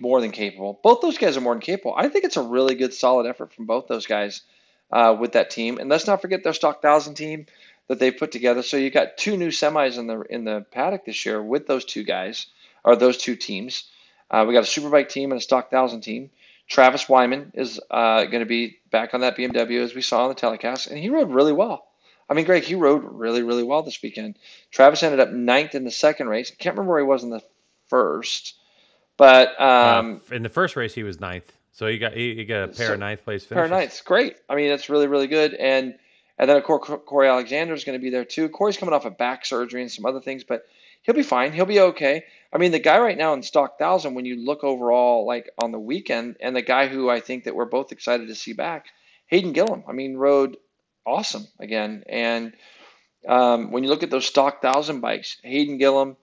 more than capable. Both those guys are more than capable. I think it's a really good, solid effort from both those guys uh, with that team. And let's not forget their stock thousand team that they've put together. So you got two new semis in the in the paddock this year with those two guys or those two teams. Uh, we got a superbike team and a stock thousand team. Travis Wyman is uh, going to be back on that BMW as we saw on the telecast, and he rode really well. I mean, Greg, he rode really, really well this weekend. Travis ended up ninth in the second race. I can't remember where he was in the first, but um, uh, in the first race he was ninth. So you got you got a pair so, of ninth place finishes. Pair of ninths, great. I mean, that's really really good. And and then of course Corey Alexander is going to be there too. Corey's coming off of back surgery and some other things, but he'll be fine. He'll be okay. I mean, the guy right now in stock thousand, when you look overall, like on the weekend, and the guy who I think that we're both excited to see back, Hayden Gillim. I mean, rode awesome again. And um, when you look at those stock thousand bikes, Hayden Gillim,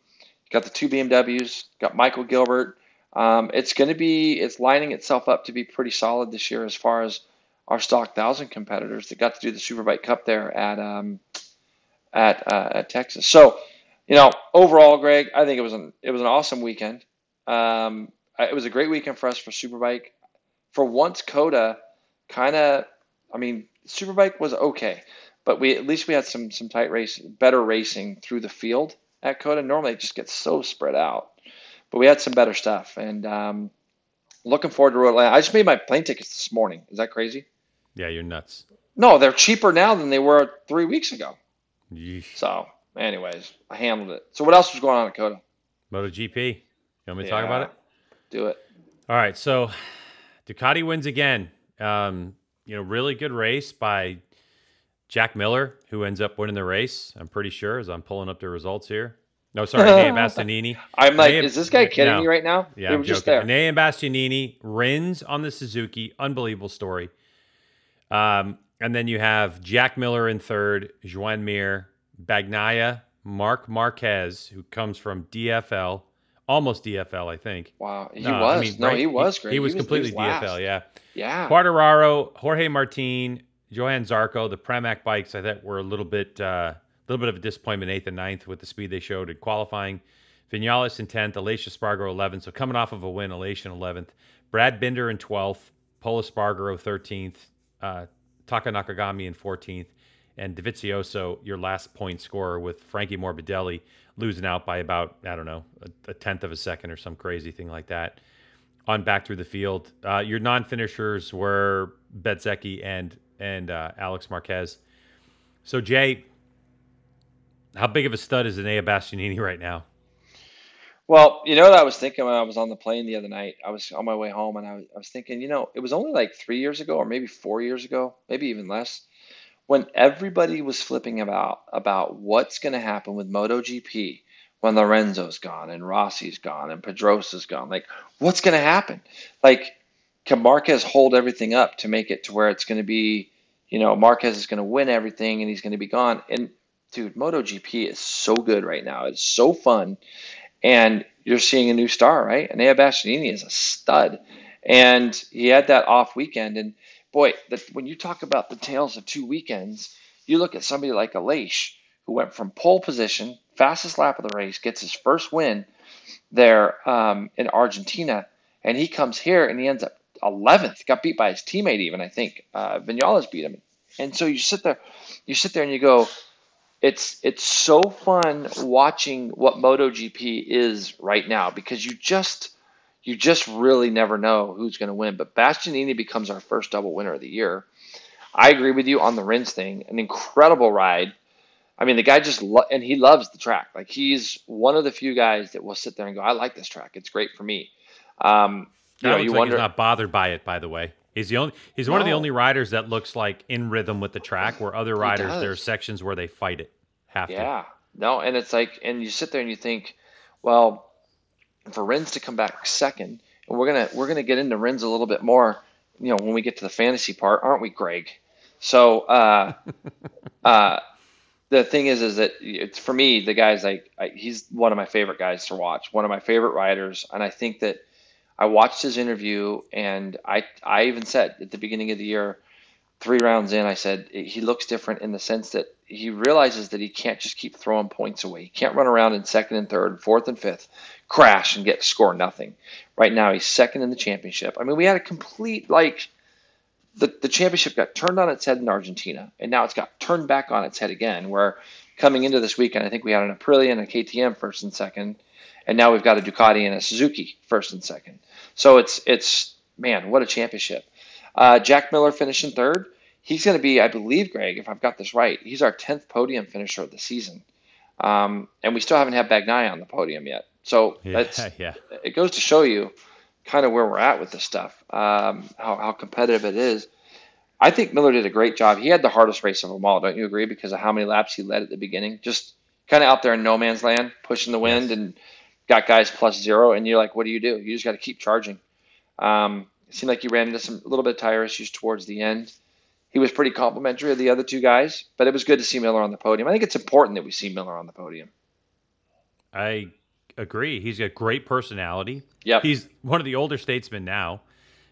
got the two BMWs, got Michael Gilbert. Um, it's going to be it's lining itself up to be pretty solid this year as far as our stock thousand competitors that got to do the Superbike Cup there at um, at uh, at Texas. So, you know, overall, Greg, I think it was an it was an awesome weekend. Um, it was a great weekend for us for Superbike. for once COTA kind of, I mean, Superbike was okay, but we at least we had some some tight race, better racing through the field at COTA. Normally it just gets so spread out, but we had some better stuff. And um, looking forward to Road Atlanta. I just made my plane tickets this morning. Is that crazy? Yeah, you're nuts. No, they're cheaper now than they were three weeks ago. Yeesh. So, anyways, I handled it. So, what else was going on at COTA? MotoGP. You want me to talk about it? Do it. All right, so Ducati wins again. Um, you know, really good race by Jack Miller, who ends up winning the race. I'm pretty sure, as I'm pulling up the results here. No, sorry, Enea Bastianini. I'm like, Enea- is this guy kidding no. me right now? Yeah, they I'm were just joking. there. Enea Bastianini wins on the Suzuki. Unbelievable story. Um, and then you have Jack Miller in third, Joan Mir, Bagnaia, Marc Marquez, who comes from DFL, almost DFL, I think. Wow, he I was. mean, no, right, he was great. He, was completely last. DFL, yeah. Yeah. Quartararo, Jorge Martin, Johann Zarco, the Pramac bikes, I thought were a little bit, uh, little bit of a disappointment, eighth and ninth with the speed they showed in qualifying. Vinales in tenth, Aleix Espargaro eleventh. So coming off of a win, Aleix eleventh. Brad Binder in twelfth, Pol Espargaro thirteenth, uh, Taka Nakagami in fourteenth, and Dovizioso, your last point scorer with Frankie Morbidelli losing out by about I don't know a, a tenth of a second or some crazy thing like that on back through the field. Uh, your non-finishers were Bezzecchi and and uh, Alex Marquez. So Jay, how big of a stud is Enea Bastianini right now? Well, you know what I was thinking when I was on the plane the other night? I was on my way home and I was, I was thinking, you know, it was only like three years ago or maybe four years ago, maybe even less, when everybody was flipping about about what's going to happen with MotoGP when Lorenzo's gone and Rossi's gone and Pedrosa's gone. Like, what's going to happen? Like, can Marquez hold everything up to make it to where it's going to be, you know, Marquez is going to win everything and he's going to be gone? And dude, MotoGP is so good right now. It's so fun and you're seeing a new star, right? And Ea Bastianini is a stud, and he had that off weekend. And boy, the, when you talk about the tales of two weekends, you look at somebody like Aleix, who went from pole position, fastest lap of the race, gets his first win there um, in Argentina, and he comes here and he ends up 11th, got beat by his teammate even, I think. Uh, Vinales beat him, and so you sit there, you sit there and you go, it's it's so fun watching what MotoGP is right now because you just you just really never know who's going to win. But Bastianini becomes our first double winner of the year. I agree with you on the Rins thing. An incredible ride. I mean, the guy just lo- and he loves the track. Like he's one of the few guys that will sit there and go, "I like this track. It's great for me." Um, you know, you like wonder. he's not bothered by it. By the way, he's the only he's one of the only riders that looks like in rhythm with the track. Where other riders, there are sections where they fight it. Have to. Yeah. No, and it's like, and you sit there and you think, well, for Rins to come back second, and we're gonna we're gonna get into Rins a little bit more, you know, when we get to the fantasy part, aren't we, Greg? So, uh, uh, the thing is, is that it's for me, the guy's like, I, he's one of my favorite guys to watch, one of my favorite riders, and I think that I watched his interview, and I I even said at the beginning of the year, three rounds in, I said he looks different in the sense that he realizes that he can't just keep throwing points away. He can't run around in second and third, fourth and fifth, crash and get score nothing. Right now, he's second in the championship. I mean, we had a complete like the the championship got turned on its head in Argentina, and now it's got turned back on its head again. Where coming into this weekend, I think we had an Aprilia and a KTM first and second, and now we've got a Ducati and a Suzuki first and second. So it's it's man, what a championship. Uh, Jack Miller finishing third. He's going to be, I believe, Greg, if I've got this right, he's our 10th podium finisher of the season. Um, and we still haven't had Bagnaia on the podium yet. So Yeah, that's yeah. it goes to show you kind of where we're at with this stuff, um, how, how competitive it is. I think Miller did a great job. He had the hardest race of them all, don't you agree? Because of how many laps he led at the beginning. Just kind of out there in no man's land, pushing the wind, Yes. and got guys plus zero. And you're like, what do you do? You just got to keep charging. Um, it seemed like he ran into some a little bit of tire issues towards the end. He was pretty complimentary of the other two guys, but it was good to see Miller on the podium. I think it's important that we see Miller on the podium. I agree. He's got great personality. Yeah, He's one of the older statesmen now,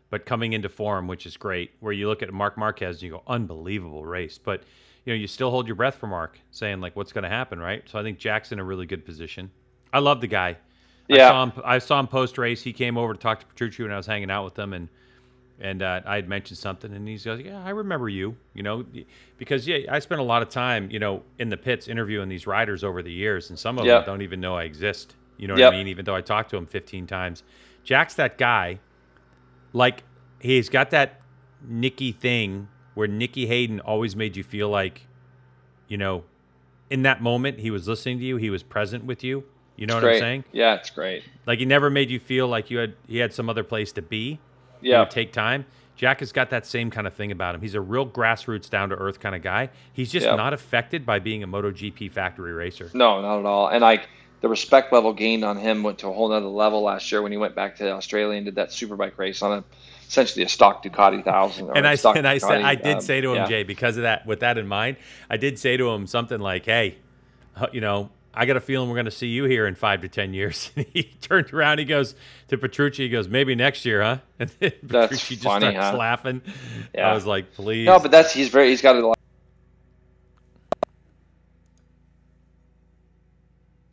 but coming into form, which is great. Where you look at Marc Marquez and you go, unbelievable race. But you know, you still hold your breath for Marc, saying like, what's going to happen, right? So I think Jack's in a really good position. I love the guy. I Yeah. saw him. I saw him post race. He came over to talk to Petrucci when I was hanging out with him, and and uh, I had mentioned something, and he's like, "Yeah, I remember you." You know, because yeah, I spent a lot of time, you know, in the pits interviewing these riders over the years, and some of Yep. them don't even know I exist. You know what Yep. I mean? Even though I talked to him 15 times, Jack's that guy. Like he's got that Nicky thing where Nicky Hayden always made you feel like, you know, in that moment he was listening to you, he was present with you. You know It's what great. I'm saying? Yeah, it's great. Like he never made you feel like you had he had some other place to be. Yeah, take time. Jack has got that same kind of thing about him. He's a real grassroots, down to earth kind of guy. He's just Yep. not affected by being a MotoGP factory racer. no, not at all. And like the respect level gained on him went to a whole nother level last year when he went back to Australia and did that superbike race on a essentially a stock Ducati thousand. And I and I said Ducati, I did um, say to him, yeah. Jay, because of that, with that in mind, I did say to him something like, "Hey, uh, you know, I got a feeling we're going to see you here in five to ten years." And he turned around, he goes to Petrucci, he goes, "Maybe next year, huh?" And then That's Petrucci just funny, starts huh? laughing. Yeah. I was like, "Please." No, but that's he's very he's got a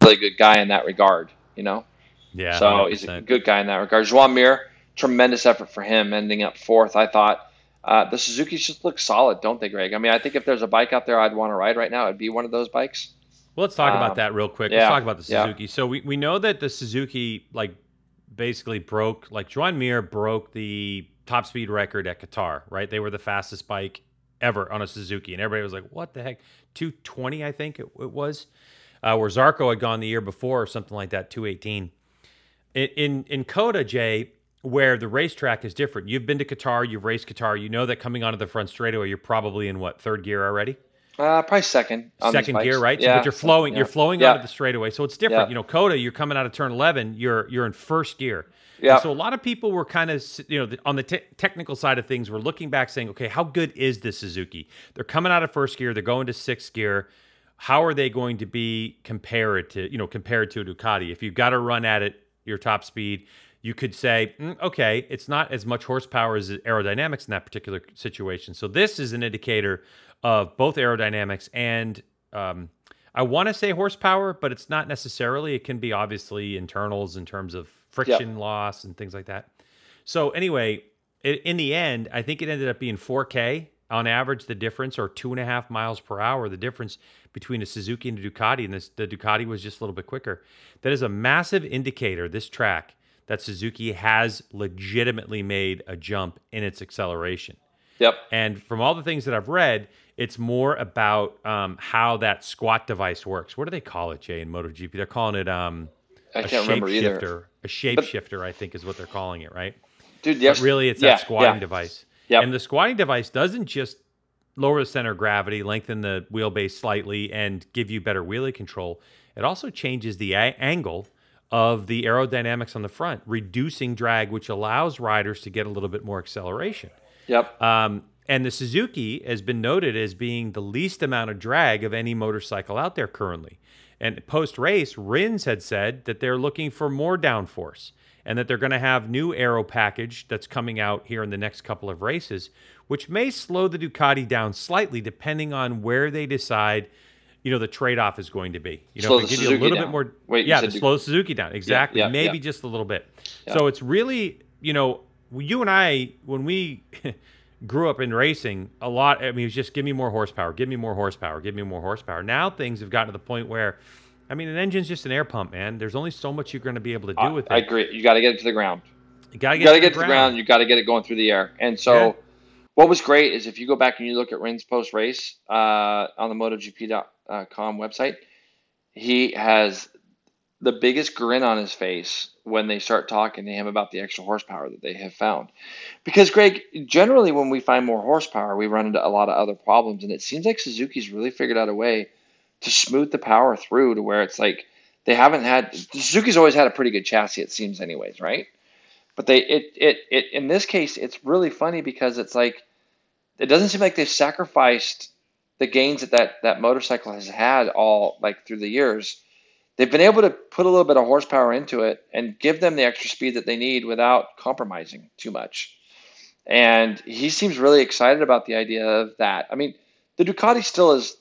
Really good guy in that regard, you know. yeah, so he's a good guy in that regard. Joan Mir, tremendous effort for him, ending up fourth. I thought uh, the Suzuki's just look solid, don't they, Greg? I mean, I think if there's a bike out there I'd want to ride right now, it'd be one of those bikes. Well, let's talk Um, about that real quick. yeah, let's talk about the yeah. Suzuki. So we, we know that the Suzuki like basically broke like Joan Mir broke the top speed record at Qatar, right? They were the fastest bike ever on a Suzuki, and everybody was like, "What the heck?" Two twenty, I think it, it was. Uh, where Zarco had gone the year before or something like that, two eighteen. In, in in COTA, Jay, where the racetrack is different. You've been to Qatar, you've raced Qatar. You know that coming onto the front straightaway, you're probably in what third gear already Uh, probably second. on second gear, right? So, Yeah, but you're flowing, yeah. you're flowing Yeah. onto the straightaway, so it's different. Yeah. You know, COTA, you're coming out of turn 11, you're you're in first gear. Yeah. And so a lot of people were kind of, you know, on the te- technical side of things, we're looking back saying, okay, how good is this Suzuki? They're coming out of first gear, they're going to sixth gear. How are they going to be compared to, you know, compared to a Ducati? If you've got to run at it, your top speed, you could say, mm, okay, it's not as much horsepower as aerodynamics in that particular situation. So this is an indicator of both aerodynamics and um, I want to say horsepower, but it's not necessarily. It can be obviously internals in terms of friction loss and things like that. So anyway, i in the end, I think it ended up being 4K on average. The difference, or two and a half miles per hour, the difference between a Suzuki and a Ducati, and this, the Ducati was just a little bit quicker. That is a massive indicator. This track that Suzuki has legitimately made a jump in its acceleration. Yep. And from all the things that I've read, it's more about um, how that squat device works. What do they call it, Jay, in MotoGP? They're calling it um, I a can't remember either. A shapeshifter, I think, is what they're calling it, right? Dude, yes. But really, it's yeah, that squatting yeah. device. Yep. And the squatting device doesn't just lower the center of gravity, lengthen the wheelbase slightly, and give you better wheelie control. It also changes the a- angle of the aerodynamics on the front, reducing drag, which allows riders to get a little bit more acceleration. Yep. Um, and the Suzuki has been noted as being the least amount of drag of any motorcycle out there currently. And post race, Rins had said that they're looking for more downforce and that they're going to have new aero package that's coming out here in the next couple of races, which may slow the Ducati down slightly depending on where they decide. You know the trade-off is going to be. You know, Slow if the it give you a little down. bit more. Wait, yeah, to slow Suzuki down. Exactly, yeah, maybe yeah. just a little bit. Yeah. So it's really, you know, you and I when we grew up in racing, a lot. I mean, it was just give me more horsepower, give me more horsepower, give me more horsepower. Now things have gotten to the point where, I mean, an engine's just an air pump, man. There's only so much you're going to be able to do I, with it. I agree. You got to get it to the ground. you got to You get, got to to get to the ground. You got to get it going through the air. And so, Yeah. what was great is if you go back and you look at Rins post race uh, on the MotoGP.com website, he has the biggest grin on his face when they start talking to him about the extra horsepower that they have found. Because, Greg, generally when we find more horsepower, we run into a lot of other problems. And it seems like Suzuki's really figured out a way to smooth the power through to where it's like they haven't had Suzuki's always had a pretty good chassis, it seems, anyways, right? But they it it, it in this case it's really funny because it's like it doesn't seem like they've sacrificed the gains that, that that motorcycle has had all like through the years. They've been able to put a little bit of horsepower into it and give them the extra speed that they need without compromising too much. And he seems really excited about the idea of that. I mean, the Ducati still is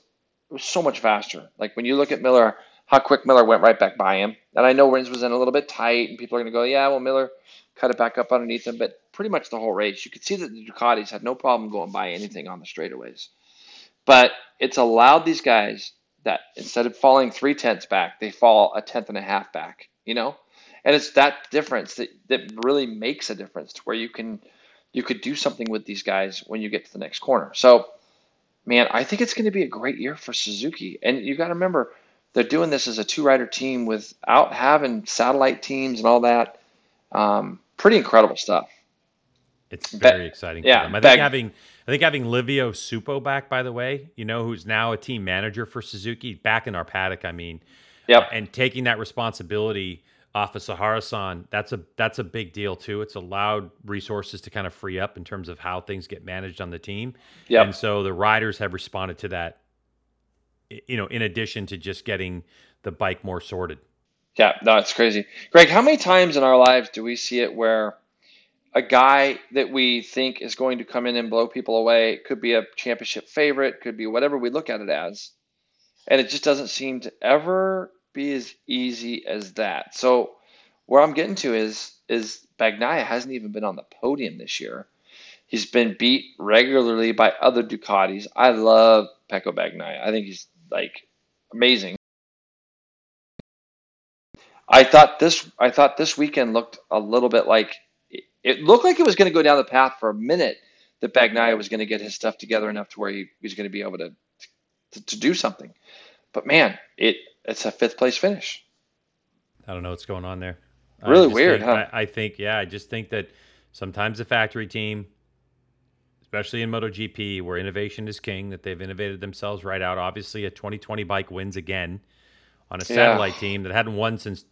so much faster. Like when you look at Miller, how quick Miller went right back by him. And I know Rins was in a little bit tight, and people are going to go, yeah, well, Miller cut it back up underneath them, but pretty much the whole race. You could see that the Ducatis had no problem going by anything on the straightaways. But it's allowed these guys that instead of falling three tenths back, they fall a tenth and a half back, you know? And it's that difference that, that really makes a difference to where you can you could do something with these guys when you get to the next corner. So man, I think it's going to be a great year for Suzuki. And you got to remember, they're doing this as a two rider team without having satellite teams and all that. Um, pretty incredible stuff. It's very exciting. Yeah, I think having I think having Livio Suppo back, by the way, you know, who's now a team manager for Suzuki, back in our paddock. I mean, yep. Uh, and taking that responsibility off of Sahara-san, that's a that's a big deal too. It's allowed resources to kind of free up in terms of how things get managed on the team. Yeah. And so the riders have responded to that. You know, in addition to just getting the bike more sorted. Yeah, no, it's crazy. Greg, how many times in our lives do we see it where a guy that we think is going to come in and blow people away could be a championship favorite, could be whatever we look at it as, and it just doesn't seem to ever be as easy as that. So where I'm getting to is is Bagnaia hasn't even been on the podium this year. He's been beat regularly by other Ducatis. I love Pecco Bagnaia. I think he's like amazing. I thought this I thought this weekend looked a little bit like it looked like it was going to go down the path for a minute that Bagnaia was going to get his stuff together enough to where he, was going to be able to, to, to do something. But man, it it's a fifth place finish. I don't know what's going on there. Really weird, think, huh? I, I, think, yeah, I just think that sometimes the factory team, especially in MotoGP, where innovation is king, that they've innovated themselves right out. Obviously, a 2020 bike wins again on a satellite yeah. team that hadn't won since.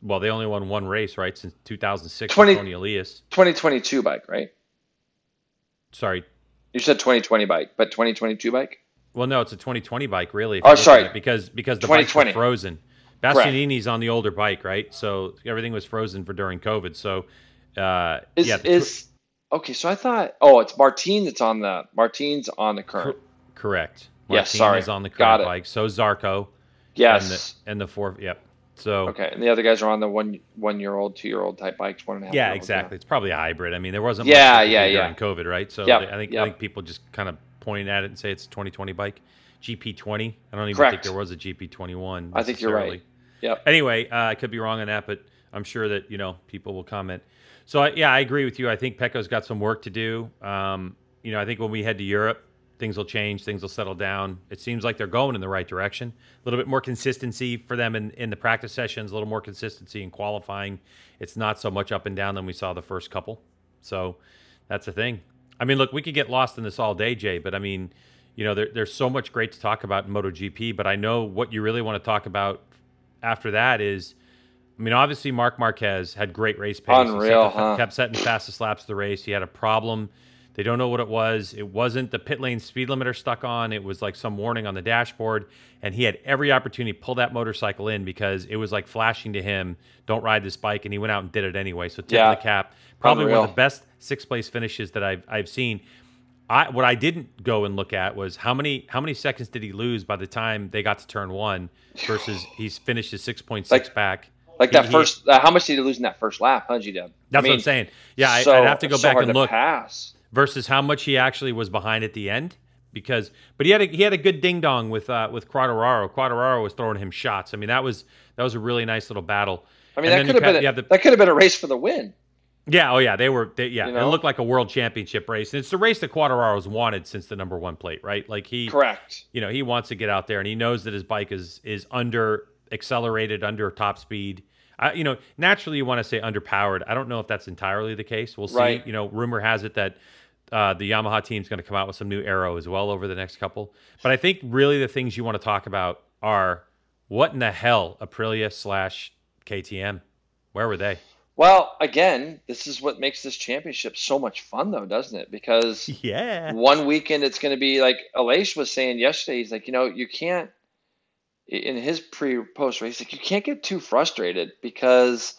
Well, they only won one race, right, since 2006. 20, Toni Elias. 2022 bike, right? Sorry. You said 2020 bike, but 2022 bike? Well, no, it's a 2020 bike, really. Oh, sorry, because because the bike's frozen. Bastianini's on the older bike, right? So everything was frozen for during COVID. So uh, is, yeah, is okay. So I thought, oh, it's Martin that's on the Martin's on the current. correct. Martin yes, sorry. is on the current bike. So Zarco. Yes. And the, and the four. Yep. So okay, and the other guys are on the one one year old, two year old type bikes, one and a half. Yeah, exactly. Yeah. It's probably a hybrid. I mean, there wasn't. Yeah, yeah, yeah. During COVID, right? So yep, I think yep. I think people just kind of point at it and say it's a 2020 bike. GP20. I don't even Correct. think there was a GP21. I think you're right. Yep. Anyway, uh, I could be wrong on that, but I'm sure that you know people will comment. So I, yeah, I agree with you. I think Pecco's got some work to do. Um, you know, I think when we head to Europe, things will change, things will settle down. It seems like they're going in the right direction. A little bit more consistency for them in, in the practice sessions, a little more consistency in qualifying. It's not so much up and down than we saw the first couple. So that's the thing. I mean, look, we could get lost in this all day, Jay, but I mean, you know, there, there's so much great to talk about in MotoGP, but I know what you really want to talk about after that is, I mean, obviously Marc Marquez had great race pace. Unreal, he huh? kept setting fastest laps of the race. He had a problem. They don't know what it was. It wasn't the pit lane speed limiter stuck on. It was like some warning on the dashboard. And he had every opportunity to pull that motorcycle in because it was like flashing to him, don't ride this bike. And he went out and did it anyway. So tip yeah. of the cap. Probably Unreal. one of the best six place finishes that I've, I've seen. I what I didn't go and look at was how many how many seconds did he lose by the time they got to turn one versus he's finished his six point six like, back. Like that he, first, uh, how much did he lose in that first lap? Huh, G Dub? That's I mean, what I'm saying. Yeah, so, I, would have to go so back and look. Pass. Versus how much he actually was behind at the end, because but he had a, he had a good ding dong with uh, with Quartararo. Quartararo was throwing him shots. I mean that was that was a really nice little battle. I mean and that could have been a, the, that could have been a race for the win. Yeah, oh yeah, they were. They, yeah, you know? it looked like a world championship race, and it's the race that Quartararo's wanted since the number one plate, right? Like he, correct. You know, he wants to get out there, and he knows that his bike is is under accelerated, under top speed. I, you know, naturally you want to say underpowered. I don't know if that's entirely the case. We'll see. Right. You know, rumor has it that uh, the Yamaha team's going to come out with some new aero as well over the next couple. But I think really the things you want to talk about are what in the hell Aprilia slash KTM. Where were they? Well, again, this is what makes this championship so much fun, though, doesn't it? Because yeah, one weekend it's going to be like Aleix was saying yesterday. He's like, you know, you can't in his pre post race, like you can't get too frustrated because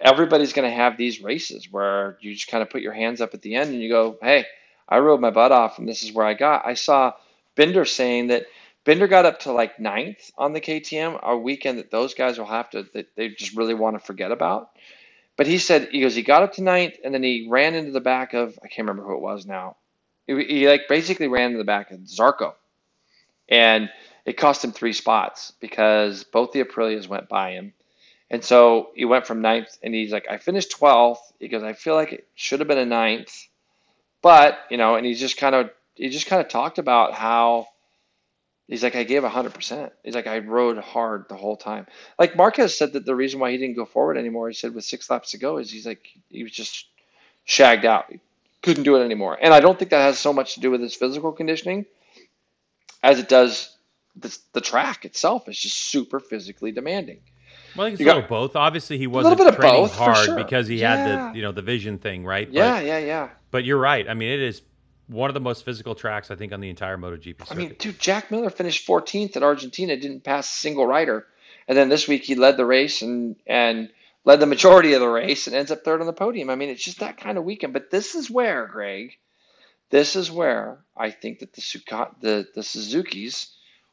everybody's going to have these races where you just kind of put your hands up at the end and you go, hey, I rode my butt off and this is where I got. I saw Binder saying that Binder got up to like ninth on the KTM, a weekend that those guys will have to that they just really want to forget about But he said he goes he got up to ninth and then he ran into the back of I can't remember who it was now. He, he like basically ran into the back of Zarco, and it cost him three spots because both the Aprilias went by him. And so he went from ninth, and he's like, I finished 12th. He goes, I feel like it should have been a ninth. But, you know, and he's just kind of, he just kind of talked about how he's like, I gave 100%. He's like, I rode hard the whole time. Like Marquez said that the reason why he didn't go forward anymore, he said with six laps to go, is he's like, he was just shagged out. He couldn't do it anymore. And I don't think that has so much to do with his physical conditioning as it does the, the track itself is just super physically demanding. Well, I think it's You a got- little both. Obviously, he wasn't training both, hard sure. because he Yeah. had the you know the vision thing, right? Yeah, But, yeah, yeah. but you're right. I mean, it is one of the most physical tracks I think on the entire MotoGP circuit. I mean, dude, Jack Miller finished 14th at Argentina, didn't pass a single rider, and then this week he led the race and and led the majority of the race and ends up third on the podium. I mean, it's just that kind of weekend. But this is where, Greg, this is where I think that the Suka- the the Suzuki's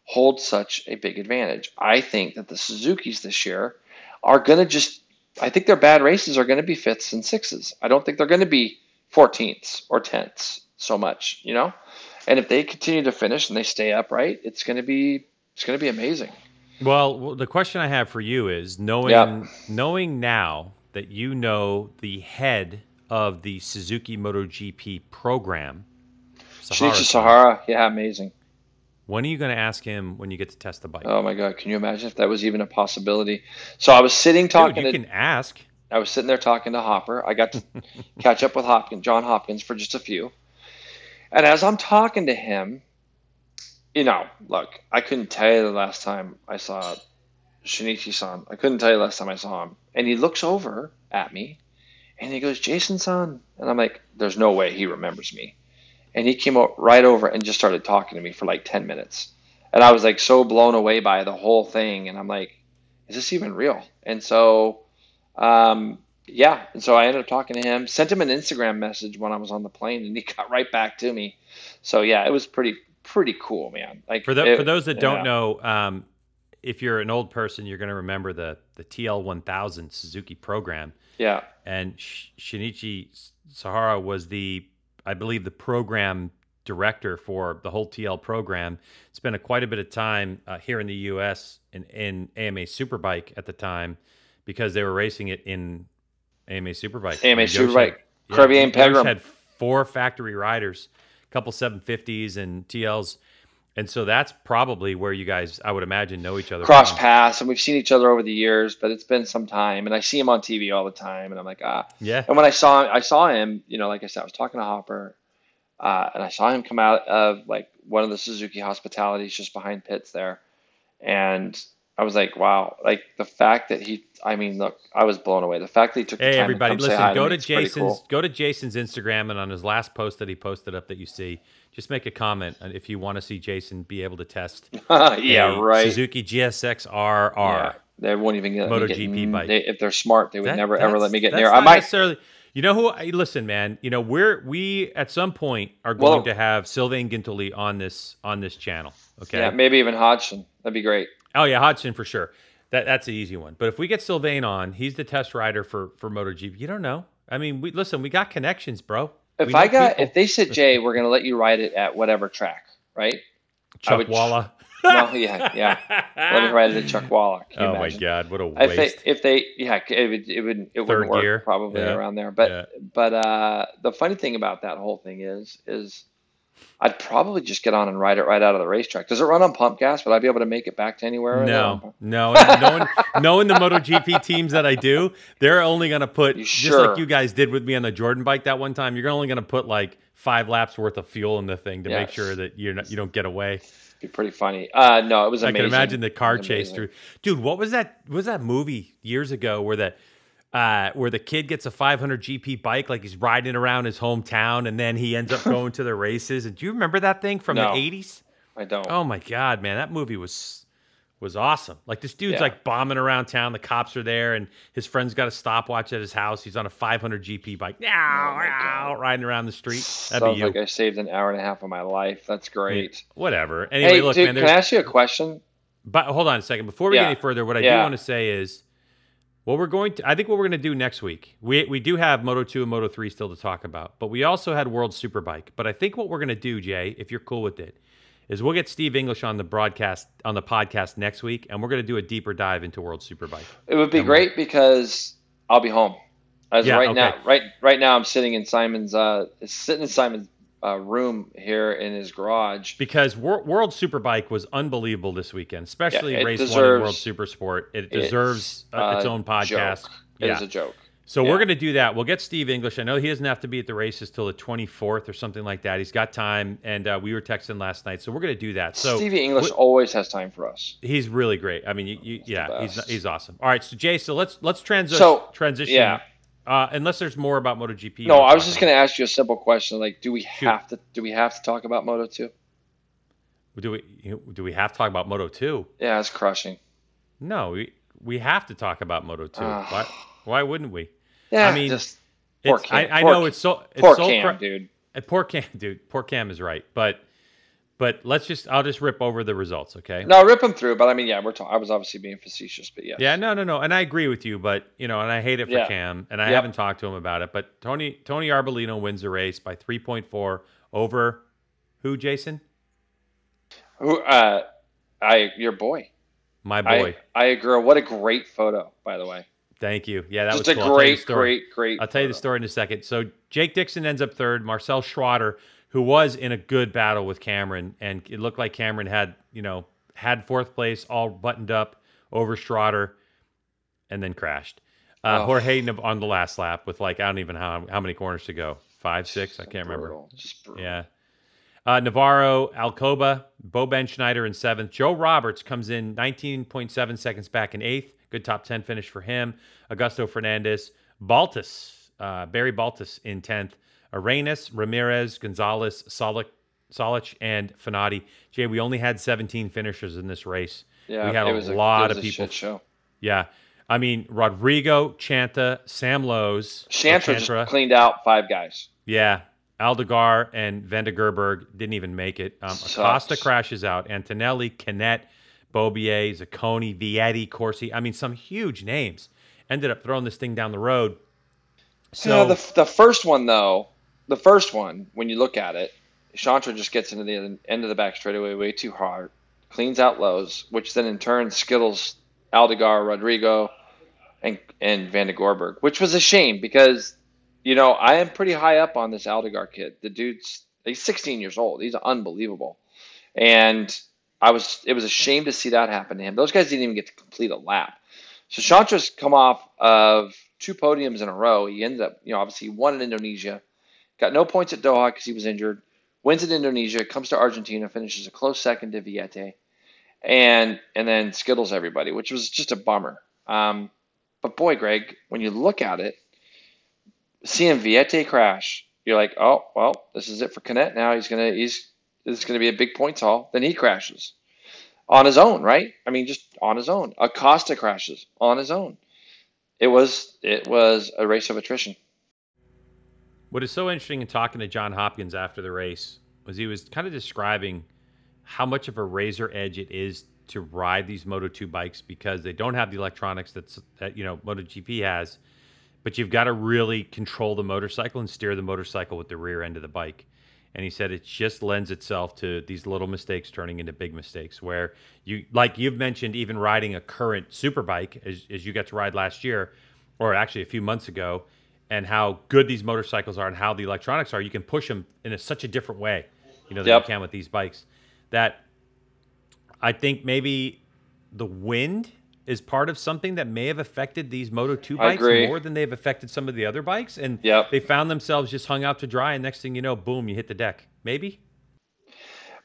hold such a big advantage. I think that the Suzuki's this year are going to just. I think their bad races are going to be fifths and sixes. I don't think they're going to be 14ths or 10ths so much, you know. And if they continue to finish and they stay upright, it's going to be it's going to be amazing. Well, the question I have for you is knowing Yeah. knowing now that you know the head of the Suzuki MotoGP program, Sahara, Shinichi Sahara, yeah, amazing. when are you going to ask him when you get to test the bike? Oh my god, can you imagine if that was even a possibility? So I was sitting Dude, talking you to can ask. I was sitting there talking to Hopper. I got to catch up with Hopkins, John Hopkins, for just a few. And as I'm talking to him, you know, look, I couldn't tell you the last time I saw Shinichi-san. I couldn't tell you the last time I saw him. And he looks over at me, and he goes, "Jason-san," and I'm like, "There's no way he remembers me." And he came right over and just started talking to me for like 10 minutes. And I was like so blown away by the whole thing. And I'm like, is this even real? And so, um, yeah. And so I ended up talking to him, sent him an Instagram message when I was on the plane, and he got right back to me. So yeah, it was pretty pretty cool, man. Like For, the, it- for those that don't know, um, if you're an old person, you're going to remember the the TL 1000 Suzuki program, yeah, and Sh- Shinichi Sahara was the, I believe, the program director for the whole TL program. Spent a, quite a bit of time uh, here in the U.S. in, in AMA Superbike at the time because they were racing it in AMA Superbike. AMA Superbike. had- yeah, and Pegram. had four factory riders, a couple 750s and TLs. And so that's probably where you guys, I would imagine, know each other. cross from. paths, and we've seen each other over the years, but it's been some time. And I see him on TV all the time, and I'm like, ah. Yeah. And when I saw I saw him, you know, like I said, I was talking to Hopper, uh, and I saw him come out of like one of the Suzuki hospitalities just behind pits there, and I was like, wow, like the fact that he, I mean, look, I was blown away. The fact that he took the Hey time Hey, everybody, to listen, go to Jason's cool. go to Jason's Instagram and on his last post that he posted up that you see, just make a comment and if you want to see Jason be able to test yeah, right. Suzuki GSX RR. Yeah, they won't even get, me get MotoGP bike. They, if they're smart, they would That- never ever let me get near. I might. necessarily. You know who? I, listen, man. You know we're we at some point are Well- going to have Sylvain Guintoli on this on this channel. Okay. Yeah, maybe even Hodgson. That'd be great. Oh yeah, Hodgson for sure. That that's an easy one. But if we get Sylvain on, he's the test rider for for MotoGP. You don't know. I mean, we listen. We got connections, bro. If I got, people. if they said, Jay, we're going to let you ride it at whatever track, right? Chuck would- Walla. Well, yeah, yeah. Let me ride it at Chuckwalla. Oh my god, what a If they, waste! if they, yeah, it would, it would, it wouldn't work gear. probably Yeah. around there. But, Yeah. but uh, the funny thing about that whole thing is, is I'd probably just get on and ride it right out of the racetrack. Does it run on pump gas? Would I be able to make it back to anywhere? No, no, knowing, knowing the MotoGP teams that I do, they're only going to put You just sure? like you guys did with me on the Jordan bike that one time. You're only going to put like five laps worth of fuel in the thing to make sure that you're not, you don't get away. It'd be pretty funny. Uh, no, it was I can imagine the car chase through. Dude, what was that? What was that movie years ago where that uh, where the kid gets a 500 GP bike, like he's riding around his hometown, and then he ends up going to the races? And do you remember that thing from No. the 80s? I don't. Oh my god, man, that movie was was awesome. Like this dude's Yeah. like bombing around town. The cops are there, and his friend's got a stopwatch at his house. He's on a 500 GP bike, Oh my riding around the street. That'd Sounds be you. like I saved an hour and a half of my life. That's great. Whatever. Anyway, hey, look, dude, man. can I ask you a question? but hold on a second. Before we Yeah. get any further, what I do want to say is, Well, we're going to. I think what we're going to do next week. We we do have Moto two and Moto three still to talk about, but we also had World Superbike. But I think what we're going to do, Jay, if you're cool with it, is we'll get Steve English on the broadcast on the podcast next week, and we're going to do a deeper dive into World Superbike. It would be And great because I'll be home. As Yeah, right okay. now, right right now, I'm sitting in Simon's uh, sitting in Simon's uh, room here in his garage. Because Wor- World Superbike was unbelievable this weekend, especially Yeah, it race one in deserves- World Supersport. It It's deserves uh, its own podcast. Joke. It Yeah. is a joke. So Yeah. we're going to do that. We'll get Steve English. I know he doesn't have to be at the races till the 24th or something like that. He's got time, and uh, we were texting last night, so we're going to do that. So Stevie English wh- always has time for us. he's really great. I mean, you, you, yeah, he's he's awesome. All right, so Jay, so let's let's transi- So, transition. yeah. Uh, unless there's more about MotoGP. No, I was just going to ask you a simple question. Like, do we Shoot. have to do we have to talk about Moto two? Do we do we have to talk about Moto Two? Yeah, it's crushing. No, we we have to talk about Moto Two. Ah. why why wouldn't we? Yeah, I mean, just poor It's, I, Cam. I Poor- know it's so it's poor so Cam, cr- dude. Uh, Poor Cam, dude. Poor Cam is right, but but let's just I'll just rip over the results, okay? No, rip them through. But I mean, yeah, we're. Ta- I was obviously being facetious, but yes. Yeah, no, no, no, and I agree with you, but you know, and I hate it for Yeah. Cam, and I Yep. haven't talked to him about it, but Tony Tony Arbolino wins the race by three point four over who? Jason, Who? Uh, I your boy. my boy. I I agree. What a great photo, by the way. Thank you. Yeah, that Just was a cool. I'll tell you the great, story. great, great. I'll tell you the photo. story in a second. So Jake Dixon ends up third. Marcel Schrötter, who was in a good battle with Cameron, and it looked like Cameron had, you know, had fourth place all buttoned up over Schrötter, and then crashed. Uh, Oh. Jorge on the last lap with like I don't even know how how many corners to go. Five, six, I can't remember. Brutal. Brutal. Yeah. Uh, Navarro, Alcoba, Bo Bendsneyder in seventh. Joe Roberts comes in 19.7 seconds back in eighth. Good top 10 finish for him. Augusto Fernandez, Baltus, uh, Barry Baltus in 10th. Arenas, Ramirez, Gonzalez, Solich, Solich, and Fenati. Jay, we only had 17 finishers in this race. Yeah, we had a was lot it was of a people. Show. Yeah. I mean, Rodrigo, Chantra, Sam Lowes, Chantra just cleaned out five guys. yeah. Aldeguer and Van de Goorbergh didn't even make it. Um, Acosta crashes out. Antonelli, Canet, Beaubier, Zaccone, Vietti, Corsi. I mean, some huge names ended up throwing this thing down the road. So, the the first one though, the first one when you look at it, Chantra just gets into the end of the back straightaway way too hard, cleans out Lowes, which then in turn skittles Aldeguer, Rodrigo, and and Van de Goorbergh, which was a shame because you know I am pretty high up on this Aldeguer kid. The dude's he's 16 years old. He's unbelievable, and I was it was a shame to see that happen to him. Those guys didn't even get to complete a lap. So Chantra's come off of two podiums in a row. He ends up, you know, obviously he won in Indonesia, got no points at Doha because he was injured. Wins in Indonesia, comes to Argentina, finishes a close second to Vietti, and and then skittles everybody, which was just a bummer. Um, but boy, Greg, when you look at it, seeing Viete crash, you're like, oh well, this is it for Canet now. He's gonna he's is gonna be a big points haul. Then he crashes on his own, right? I mean, just on his own. Acosta crashes on his own. It was it was a race of attrition. What is so interesting in talking to John Hopkins after the race was he was kind of describing how much of a razor edge it is to ride these Moto 2 bikes because they don't have the electronics that's, that you know MotoGP has, but you've got to really control the motorcycle and steer the motorcycle with the rear end of the bike. And he said it just lends itself to these little mistakes turning into big mistakes where you like you've mentioned even riding a current superbike as, as you got to ride last year or actually a few months ago and how good these motorcycles are and how the electronics are you can push them in a, such a different way you know than Yep. you can with these bikes that I think maybe the wind is part of something that may have affected these Moto 2 bikes more than they've affected some of the other bikes. And Yep. they found themselves just hung out to dry. And next thing you know, boom, you hit the deck. Maybe?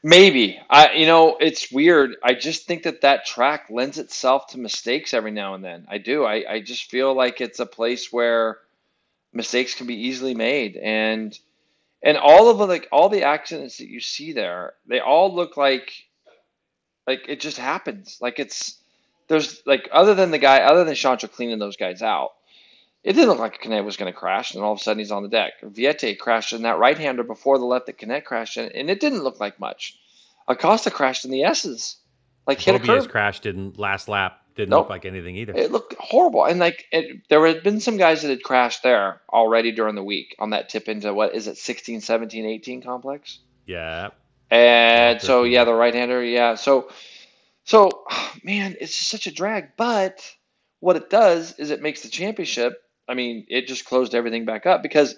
Maybe I, you know, it's weird. I just think that that track lends itself to mistakes every now and then. I do. I, I just feel like it's a place where mistakes can be easily made, and and all of the like all the accidents that you see there, they all look like like it just happens. Like it's there's like other than the guy, other than Chantra cleaning those guys out, it didn't look like Canet was going to crash, and all of a sudden he's on the deck. Vietti crashed in that right hander before the left that Canet crashed in, and it didn't look like much. Acosta crashed in the S's, like hit a curb. crashed in last lap didn't Nope. look like anything either. It looked horrible, and like it, there had been some guys that had crashed there already during the week on that tip into what is it 16, 17, 18 complex. yeah, And so yeah, the right hander, yeah. So so man, it's just such a drag. But what it does is it makes the championship. I mean, it just closed everything back up because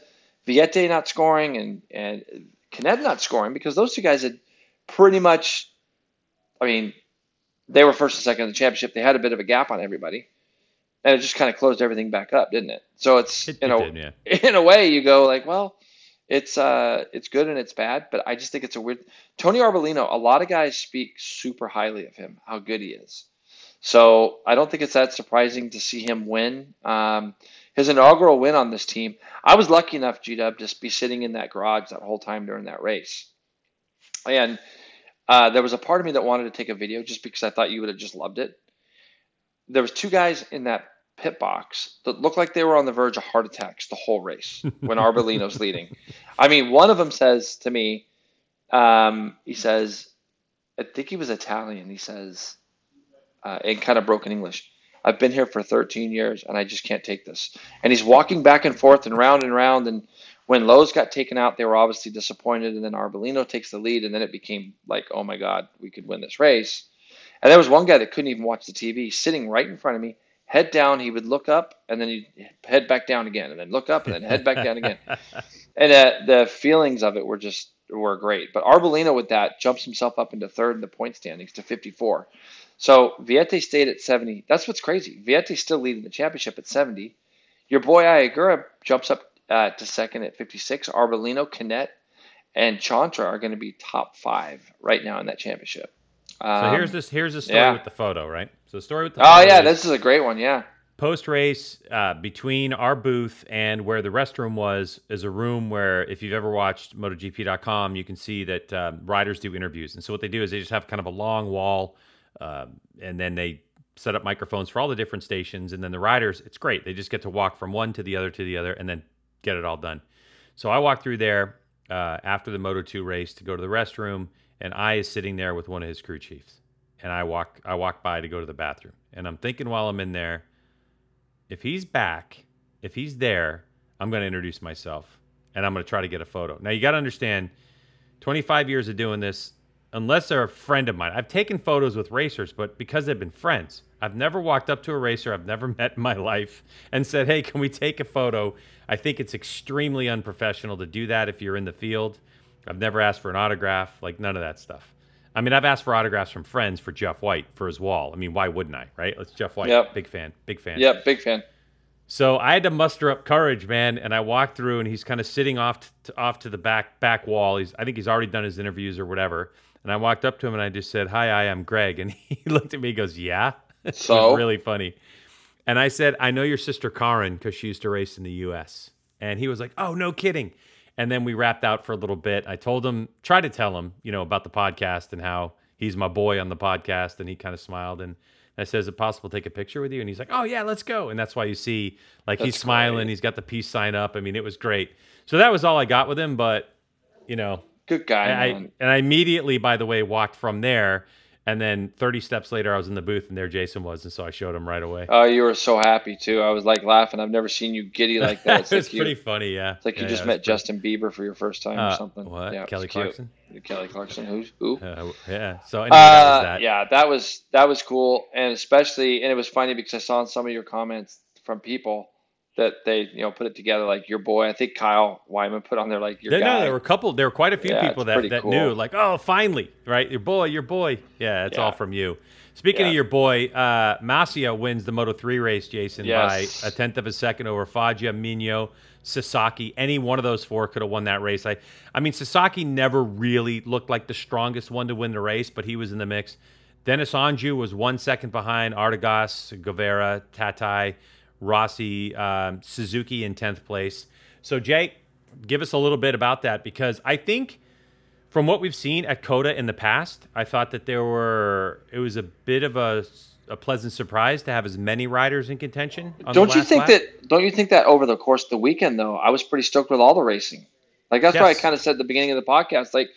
Vietti not scoring and and Canet not scoring because those two guys had pretty much. I mean, they were first and second in the championship. They had a bit of a gap on everybody, and it just kind of closed everything back up, didn't it? So it's it, you it did, yeah. in a way you go like well it's uh it's good and it's bad but i just think it's a weird tony arbolino a lot of guys speak super highly of him how good he is so i don't think it's that surprising to see him win um his inaugural win on this team i was lucky enough g-dub to be sitting in that garage that whole time during that race and uh, there was a part of me that wanted to take a video just because i thought you would have just loved it there was two guys in that pit box that looked like they were on the verge of heart attacks the whole race when Arbolino's leading. I mean, one of them says to me, um, he says, I think he was Italian. He says, uh, in kind of broken English, I've been here for 13 years and I just can't take this. And he's walking back and forth and round and round. And when Lowes got taken out, they were obviously disappointed. And then Arbolino takes the lead. And then it became like, oh my God, we could win this race. And there was one guy that couldn't even watch the TV, sitting right in front of me, head down. He would look up and then he'd head back down again, and then look up and then head back down again. And uh, the feelings of it were just were great. But Arbolino with that jumps himself up into third in the point standings to 54. So Vietti stayed at 70. That's what's crazy. Vietti's still leading the championship at 70. Your boy Ai Ogura jumps up uh, to second at 56. Arbolino, Canet, and Chantra are going to be top five right now in that championship. So Um, here's this here's the story yeah. with the photo, right? So the story with the Oh photo yeah, is this is a great one. Yeah. post race uh, between our booth and where the restroom was is a room where if you've ever watched MotoGP.com, you can see that um, riders do interviews. And so what they do is they just have kind of a long wall, um, and then they set up microphones for all the different stations, and then the riders. It's great. They just get to walk from one to the other to the other, and then get it all done. So I walk through there uh, after the Moto 2 race to go to the restroom, and Ai is sitting there with one of his crew chiefs. And I walk I walk by to go to the bathroom. And I'm thinking while I'm in there, if he's back, if he's there, I'm going to introduce myself and I'm going to try to get a photo. Now you got to understand 25 years of doing this, unless they're a friend of mine. I've taken photos with racers, but because they've been friends, I've never walked up to a racer I've never met in my life and said, "Hey, can we take a photo?" I think it's extremely unprofessional to do that if you're in the field. I've never asked for an autograph, like none of that stuff. I mean, I've asked for autographs from friends for Jeff White for his wall. I mean, why wouldn't I, right? It's Jeff White, Yep. big fan, big fan. Yep. Big fan. So I had to muster up courage, man, and I walked through, and he's kind of sitting off to, off to the back back wall. He's I think he's already done his interviews or whatever. And I walked up to him and I just said, "Hi, I am Greg," and he looked at me, and goes, "Yeah." So? really funny. And I said, "I know your sister Karin because she used to race in the U.S." And he was like, "Oh, no kidding." And then we wrapped out for a little bit. I told him, try to tell him, you know, about the podcast and how he's my boy on the podcast, and he kind of smiled and. I said, "Is it possible to take a picture with you?" And he's like, "Oh yeah, let's go." And that's why you see, like, he's smiling. great. He's got the peace sign up. I mean, it was great. So that was all I got with him. But you know, Good guy. I and I immediately, by the way, walked from there. And then 30 steps later, I was in the booth, and there Jason was, and so I showed him right away. Oh, you were so happy too. I was like laughing. I've never seen you giddy like that. It's it was like you, pretty funny, yeah. it's like you Yeah, just yeah, met pretty- Justin Bieber for your first time or Uh, something. what? Yeah, Kelly cute. Clarkson? Kelly Clarkson. Who's who? Uh, yeah. So anyway, that was Uh, that. yeah, that was that was cool, and especially, and it was funny because I saw in some of your comments from people that they, you know, put it together like your boy. I think Kyle Wyman put on there like your Yeah, guy. no, there were a couple. There were quite a few Yeah, people that, that cool. knew, like, oh, finally, right? Your boy, your boy. Yeah, it's all from you. Speaking Yeah. of your boy, uh, Masia wins the Moto 3 race, Jason, Yes. by a tenth of a second over Foggia, Migno, Sasaki. Any one of those four could have won that race. I, I mean, Sasaki never really looked like the strongest one to win the race, but he was in the mix. Deniz Öncü was one second behind Artigas, Guevara, Tatay, Rossi, um, Suzuki in 10th place. So, Jake, give us a little bit about that because I think from what we've seen at COTA in the past, I thought that there were, it was a bit of a, a pleasant surprise to have as many riders in contention. On Don't you think lap. that? Don't you think that over the course of the weekend, though, I was pretty stoked with all the racing. Like that's why I kind of said at the beginning of the podcast, like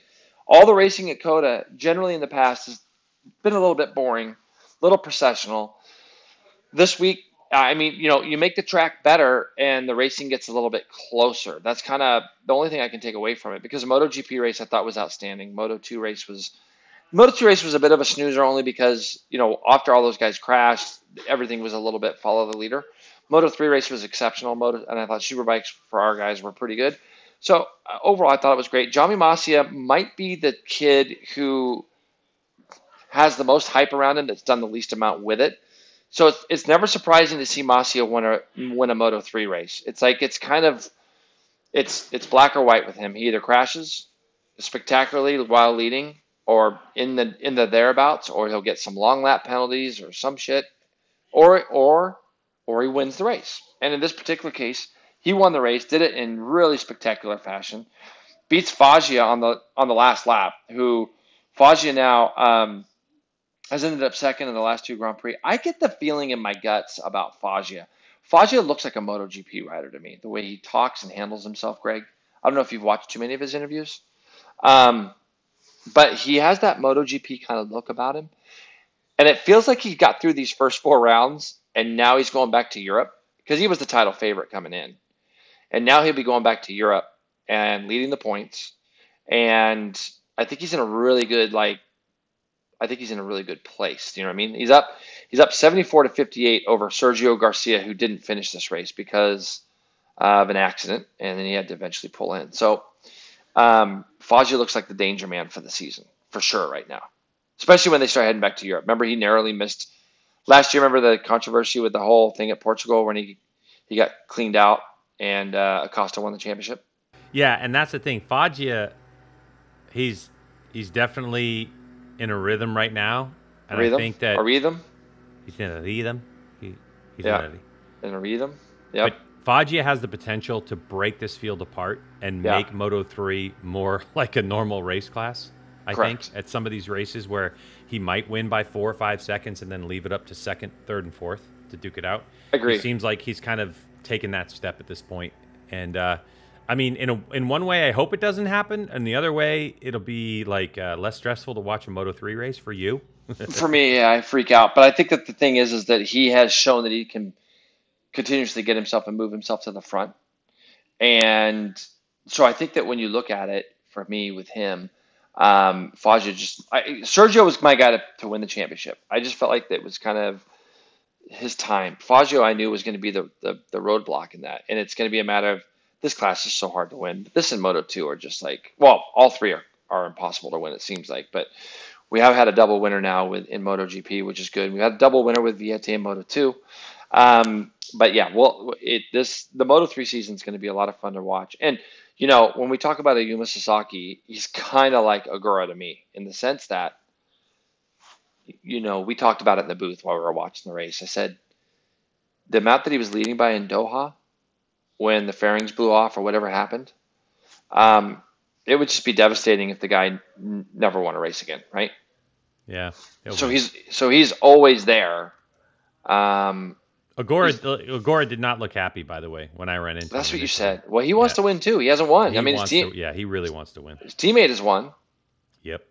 all the racing at COTA, generally in the past, has been a little bit boring, a little processional. this week, I mean, you know, you make the track better and the racing gets a little bit closer. That's kind of the only thing I can take away from it because the MotoGP race I thought was outstanding. Moto 2 race was Moto 2 race was a bit of a snoozer only because, you know, after all those guys crashed, everything was a little bit follow the leader. Moto 3 race was exceptional. Moto and I thought superbikes for our guys were pretty good. So uh, overall, I thought it was great. Jaume Masia might be the kid who has the most hype around him that's done the least amount with it. So it's, it's never surprising to see Masia win a win a Moto three race. It's like it's kind of it's it's black or white with him. He either crashes spectacularly while leading, or in the in the thereabouts, or he'll get some long lap penalties or some shit, or or or he wins the race. And in this particular case, he won the race, did it in really spectacular fashion, beats Foggia on the on the last lap. Who Foggia now um, has ended up second in the last two Grand Prix. I get the feeling in my guts about Foggia. Foggia looks like a MotoGP rider to me, the way he talks and handles himself, Greg. I don't know if you've watched too many of his interviews, um, but he has that MotoGP kind of look about him. And it feels like he got through these first four rounds and now he's going back to Europe because he was the title favorite coming in. And now he'll be going back to Europe and leading the points. And I think he's in a really good, like, I think he's in a really good place. You know what I mean? He's up he's up 74 to 58 over Sergio Garcia, who didn't finish this race because of an accident, and then he had to eventually pull in. So um, Foggia looks like the danger man for the season for sure right now, especially when they start heading back to Europe. Remember, he narrowly missed last year. Remember the controversy with the whole thing at Portugal when he he got cleaned out and uh, Acosta won the championship. Yeah, and that's the thing. Foggia, he's he's definitely in a rhythm right now, and rhythm? I think that a rhythm. he's in a rhythm. He, he's Yeah. in a rhythm. But Foggia has the potential to break this field apart and Yeah. make Moto 3 more like a normal race class. I Correct. think at some of these races where he might win by four or five seconds and then leave it up to second, third, and fourth to duke it out. Agree. It seems like he's kind of taken that step at this point. And uh, I mean, in a, in one way, I hope it doesn't happen, and the other way, it'll be like uh, less stressful to watch a Moto 3 race for you. for me, yeah, I freak out. But I think that the thing is, is that he has shown that he can continuously get himself and move himself to the front. And so I think that when you look at it, for me with him, um, just I, Sergio was my guy to, to win the championship. I just felt like that was kind of his time. Foggia, I knew was going to be the, the the roadblock in that, and it's going to be a matter of this class is so hard to win. This and Moto two are just like well, all three are, are impossible to win. It seems like, but we have had a double winner now with in MotoGP, which is good. We had a double winner with Vietti in Moto two. Um, but yeah, well, it this the Moto three season is going to be a lot of fun to watch. And you know, when we talk about Ayumu Sasaki, he's kind of like Ogura to me in the sense that you know we talked about it in the booth while we were watching the race. I said the amount that he was leading by in Doha when the fairings blew off or whatever happened, um, it would just be devastating if the guy n- never won a race again, right? Yeah. So be- he's so he's always there. Um, Ogura, Ogura did not look happy, by the way, when I ran into that's him what you said. Well, he wants Yeah. to win too. He hasn't won. He I mean, his team, to, yeah, he really wants to win. his teammate has won. Yep.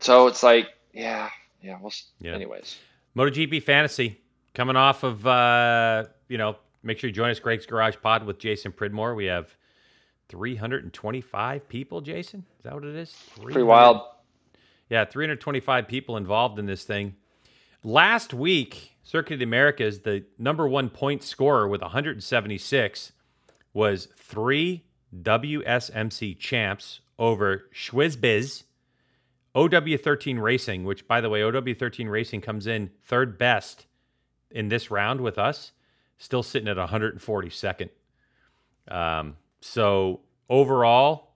So it's like, yeah, yeah. Well, Yeah. anyways, MotoGP Fantasy coming off of, uh, you know, make sure you join us, Greg's Garage Pod with Jason Pridmore. We have 325 people, Jason. Is that what it is? pretty wild. Yeah, 325 people involved in this thing. Last week, Circuit of the Americas, the number one point scorer with 176 was three WSMC champs over Schwizbiz, OW13 Racing, which, by the way, OW13 Racing comes in third best in this round with us, still sitting at 142nd. Um, so overall,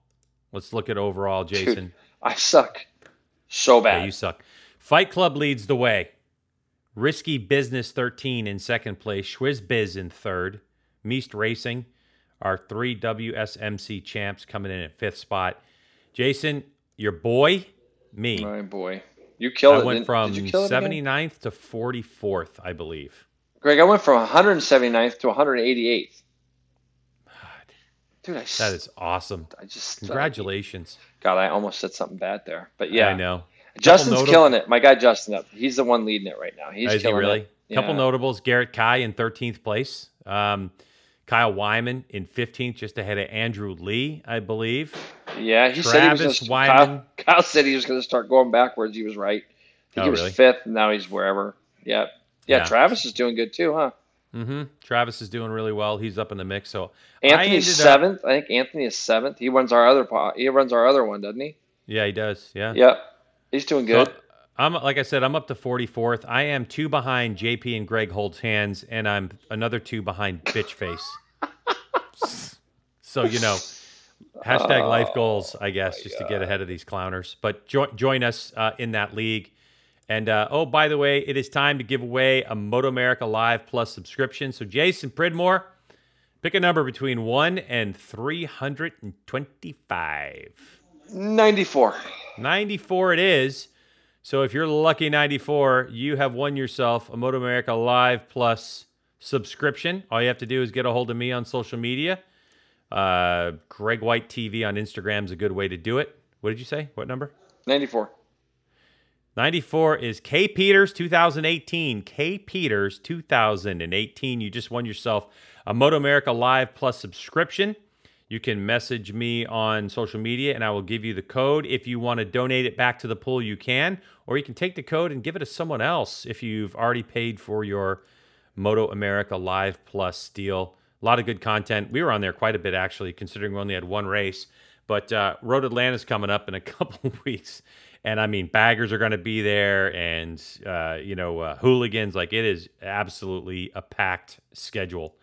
let's look at overall, Jason. I suck so bad. Yeah, you suck. Fight Club leads the way. Risky Business 13 in second place. Schwiz Biz in third. Meast Racing, our three WSMC champs, coming in at fifth spot. Jason, your boy, me. My boy, you killed I it. went from did you kill 79th to 44th, I believe. Greg, I went from 179th to 188th. Dude, I, s- That is awesome. I just Congratulations. God, I almost said something bad there, but yeah, I know. Justin's killing it. My guy Justin, up, he's the one leading it right now. He's Is he really? it. couple Yeah. notables: Garrett Kai in 13th place, um, Kyle Wyman in 15th, just ahead of Andrew Lee, I believe. Yeah, he said he was Travis just, Wyman. Kyle, Kyle said he was going to start going backwards. He was right. I think Oh, he was really? fifth, and now he's wherever. Yep. Yeah, Yeah. Travis is doing good too, huh? hmm Travis is doing really well. He's up in the mix. So I Anthony's up- seventh. I think Anthony is seventh. He runs our other po- he runs our other one, doesn't he? yeah, he does. Yeah. Yep. He's doing So good. I'm like I said, I'm up to 44th. I am two behind JP and Greg holds hands, and I'm another two behind Bitch Face. so you know, hashtag life goals, I guess, just to get ahead of these clowners. But jo- join us uh, in that league. And uh, oh, by the way, it is time to give away a Moto America Live Plus subscription. So Jason Pridmore, pick a number between one and 325. 94. 94 it is. So if you're lucky 94, you have won yourself a Moto America Live Plus subscription. All you have to do is get a hold of me on social media. Uh, Greg White TV on Instagram is a good way to do it. What did you say? What number? 94. 94 is K Peters 2018. K Peters 2018. You just won yourself a Moto America Live Plus subscription. You can message me on social media and I will give you the code. If you want to donate it back to the pool, you can. Or you can take the code and give it to someone else if you've already paid for your Moto America Live Plus deal. A lot of good content. We were on there quite a bit, actually, considering we only had one race. But uh, Road Atlanta's coming up in a couple weeks. And I mean, baggers are going to be there and, uh, you know, uh, hooligans. Like, it is absolutely a packed schedule.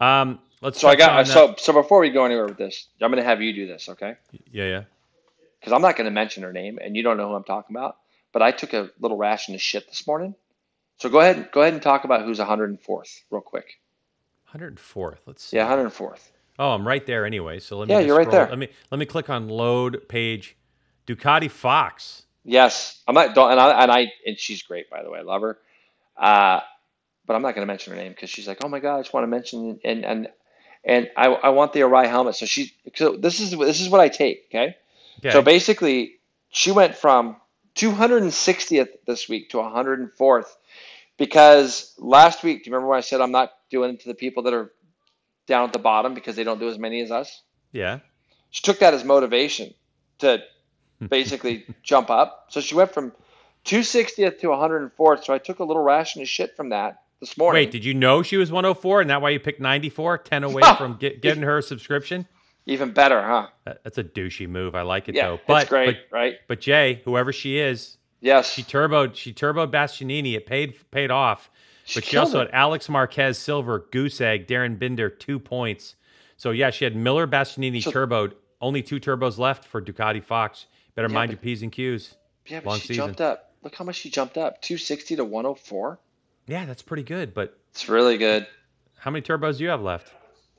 Um, let's So I got uh, so so before we go anywhere with this, I'm going to have you do this, okay? Yeah, yeah. Because I'm not going to mention her name, and you don't know who I'm talking about. But I took a little ration of shit this morning. So go ahead, go ahead and talk about who's 104th real quick. 104th. Let's see. Yeah, 104th. Oh, I'm right there anyway. So let me Yeah, you're right scroll. there. Let me let me click on load page. Ducati Fox. Yes, I'm not. Don't, and I and I and she's great by the way. I love her. Uh, but I'm not going to mention her name because she's like, oh my god, I just want to mention and and and I I want the Arai helmet. So she so this is this is what I take. Okay. Okay. So basically, she went from 260th this week to 104th because last week, do you remember when I said I'm not doing it to the people that are down at the bottom because they don't do as many as us? yeah. She took that as motivation to basically jump up. So she went from 260th to 104th. So I took a little ration of shit from that this morning. Wait, did you know she was 104 and that why you picked 94, 10 away from get, getting her a subscription? Even better, huh? That's a douchey move. I like it Yeah, though. But it's great, but, right? but Jay, whoever she is, Yes. she turboed she turboed Bastianini. It paid paid off. She But she also it. had Alex Marquez silver, goose egg, Darryn Binder two points. So yeah, she had Miller Bastianini So- turboed. Only two turbos left for Ducati Fox. Better Yeah, mind but- your p's and q's. yeah, but long she season. jumped up. Look how much she jumped up 260 to 104. Yeah, that's pretty good. But It's really good. how many turbos do you have left?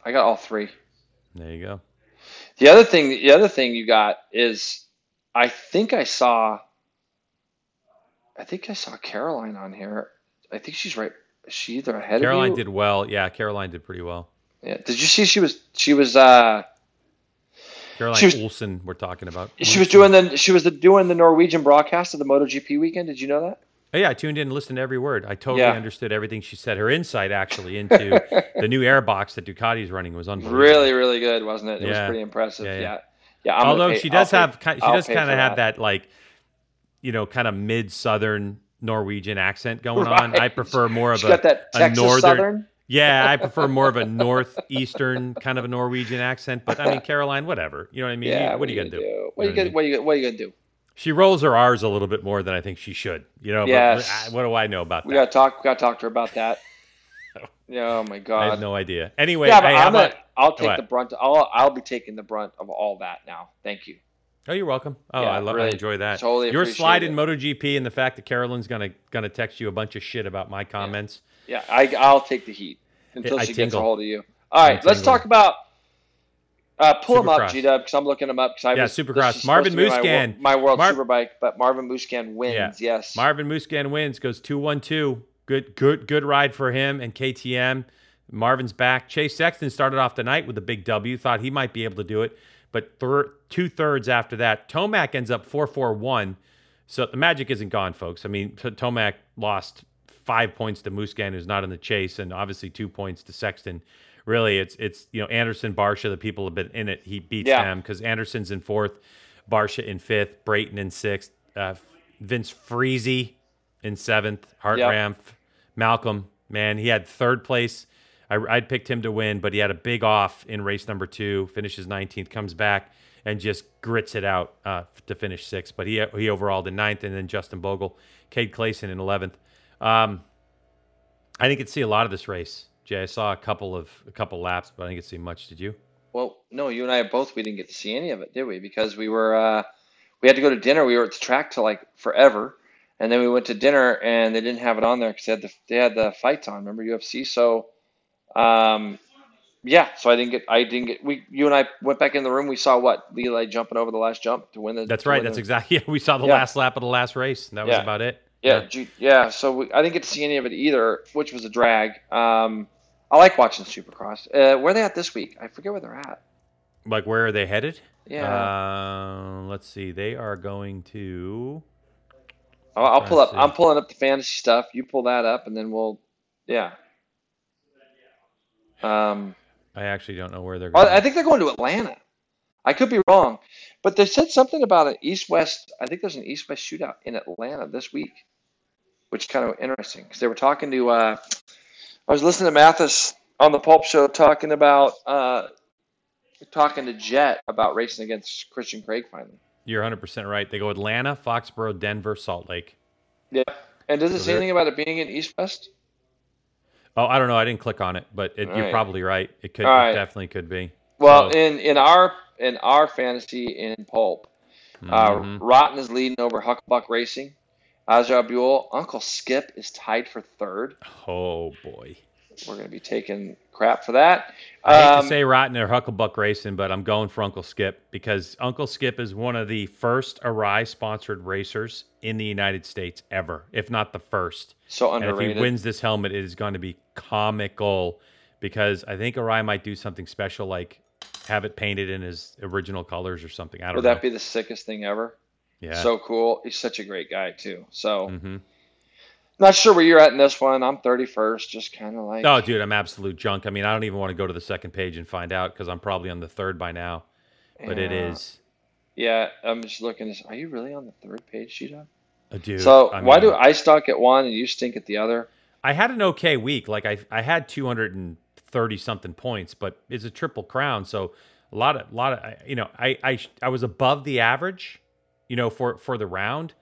I got all three. There you go. The other thing, the other thing you got is, I think I saw, I think I saw Caroline on here. I think she's right. She either ahead Caroline of? Caroline did well. Yeah, Caroline did pretty well. Yeah. Did you see she was she was uh Caroline She was- Olsen, we're talking about. she was doing the she was the, doing the Norwegian broadcast of the MotoGP weekend. Did you know that? Oh, yeah, I tuned in and listened to every word. I totally Yeah. understood everything she said. Her insight actually into the new airbox that Ducati's running was unbelievable. Really, really good, wasn't it? It was pretty impressive. Yeah, Yeah. yeah. Yeah. Although pay- she I'll does pay- have, she I'll does kind of have that like, you know, kind of mid southern Norwegian accent going on. I prefer more of She a, got that a Texas northern. Southern. Yeah, I prefer more of a northeastern kind of a Norwegian accent. But I mean, Caroline, whatever. You know what I mean? Yeah. You- what are you gonna do? What are you know gonna what I mean? you what are you gonna do? She rolls her R's a little bit more than I think she should. You know, Yes. what do I know about that? We gotta talk. We gotta talk to her about that. Yeah. Oh my god. I have no idea. Anyway, yeah, but hey, I'm gonna, about- I'll take what? the brunt. I'll I'll be taking the brunt of all that now. Thank you. Oh, you're welcome. Oh, Yeah, I love. I really, enjoy that. totally Your slide it. in MotoGP and the fact that Carolyn's gonna gonna text you a bunch of shit about my comments. Yeah, I I'll take the heat until I she gets a hold of you. All right, let's talk about. Uh, pull them up, Supercross. G Dub, because I'm looking them up. Because I Yeah, was, Supercross. Marvin be my, my world Mar- superbike, but Marvin Musquin wins. Yes. Marvin Musquin wins, goes two one two. Good good good ride for him and KTM. Marvin's back. Chase Sexton started off the night with a big W. Thought he might be able to do it, but thir- two thirds after that, Tomac ends up four four one. So the magic isn't gone, folks. I mean, T- Tomac lost five points to Musquin, who's not in the chase, and obviously two points to Sexton. Really, it's it's you know Anderson, Barcia, the people have been in it. He beats Yeah. them because Anderson's in fourth, Barcia in fifth, Brayton in sixth, uh, Vince Friese in seventh, Hartram, Malcolm. Man, he had third place. I, I'd picked him to win, but he had a big off in race number two. Finishes 19th, comes back and just grits it out uh, to finish sixth. But he he overalled in ninth, and then Justin Bogle, Cade Clason in 11th. Um, I didn't get to see a lot of this race, Jay. I saw a couple of a couple laps, but I didn't get to see much. Did you? Well, no, you and I both we didn't get to see any of it, did we? Because we were uh, we had to go to dinner. We were at the track till like forever, and then we went to dinner and they didn't have it on there because they had the they had the fights on. Remember UFC? So, um, yeah. So I didn't get I didn't get we you and I went back in the room. We saw what Levi jumping over the last jump to win the. That's right. That's the- exactly. Yeah, we saw the Yeah. last lap of the last race. And that was Yeah. about it. Yeah, Ju- yeah. So we, I didn't get to see any of it either, which was a drag. Um, I like watching Supercross. Uh, where are they at this week? I forget where they're at. Like where are they headed? Yeah, Uh, let's see. They are going to. I'll, I'll pull up. I'm pulling up the fantasy stuff. You pull that up, and then we'll, yeah. Um, I actually don't know where they're going. I think they're going to Atlanta. I could be wrong, but they said something about an East-West. I think there's an East-West shootout in Atlanta this week, which is kind of interesting because they were talking to. Uh, I was listening to Matthes on the Pulp Show talking about uh, talking to Jett about racing against Christian Craig finally. You're 100 percent right. They go Atlanta, Foxborough, Denver, Salt Lake. Yeah, and does it So say anything about it being in East-West? Oh, I don't know. I didn't click on it, but it, you're right. probably right. It could. Right. It definitely could be. Well, So- in in our in our fantasy in Pulp, uh, Mhm. Rotten is leading over Hucklebuck Racing. Azra Buell, Uncle Skip is tied for third. Oh boy. We're going to be taking crap for that. I hate Um, to say Rotten or Hucklebuck Racing, but I'm going for Uncle Skip because Uncle Skip is one of the first Arai sponsored racers in the United States ever, if not the first. so And if he wins this helmet, it is going to be comical because I think Arai might do something special, like have it painted in his original colors or something. I don't Would know. Would that be the sickest thing ever? Yeah. So cool. He's such a great guy too. So hmm not sure where you're at in this one. I'm 31st, just kind of like. Oh, dude, I'm absolute junk. I mean, I don't even want to go to the second page and find out because I'm probably on the third by now. But it Yeah. is, Yeah, I'm just looking. Are you really on the third page, Sheeta? a dude. So I why do I stalk at one and you stink at the other? I had an okay week. Like I, I had 230 something points, but it's a triple crown, so a lot of, a lot of, you know, I, I, I was above the average, you know, for for the round.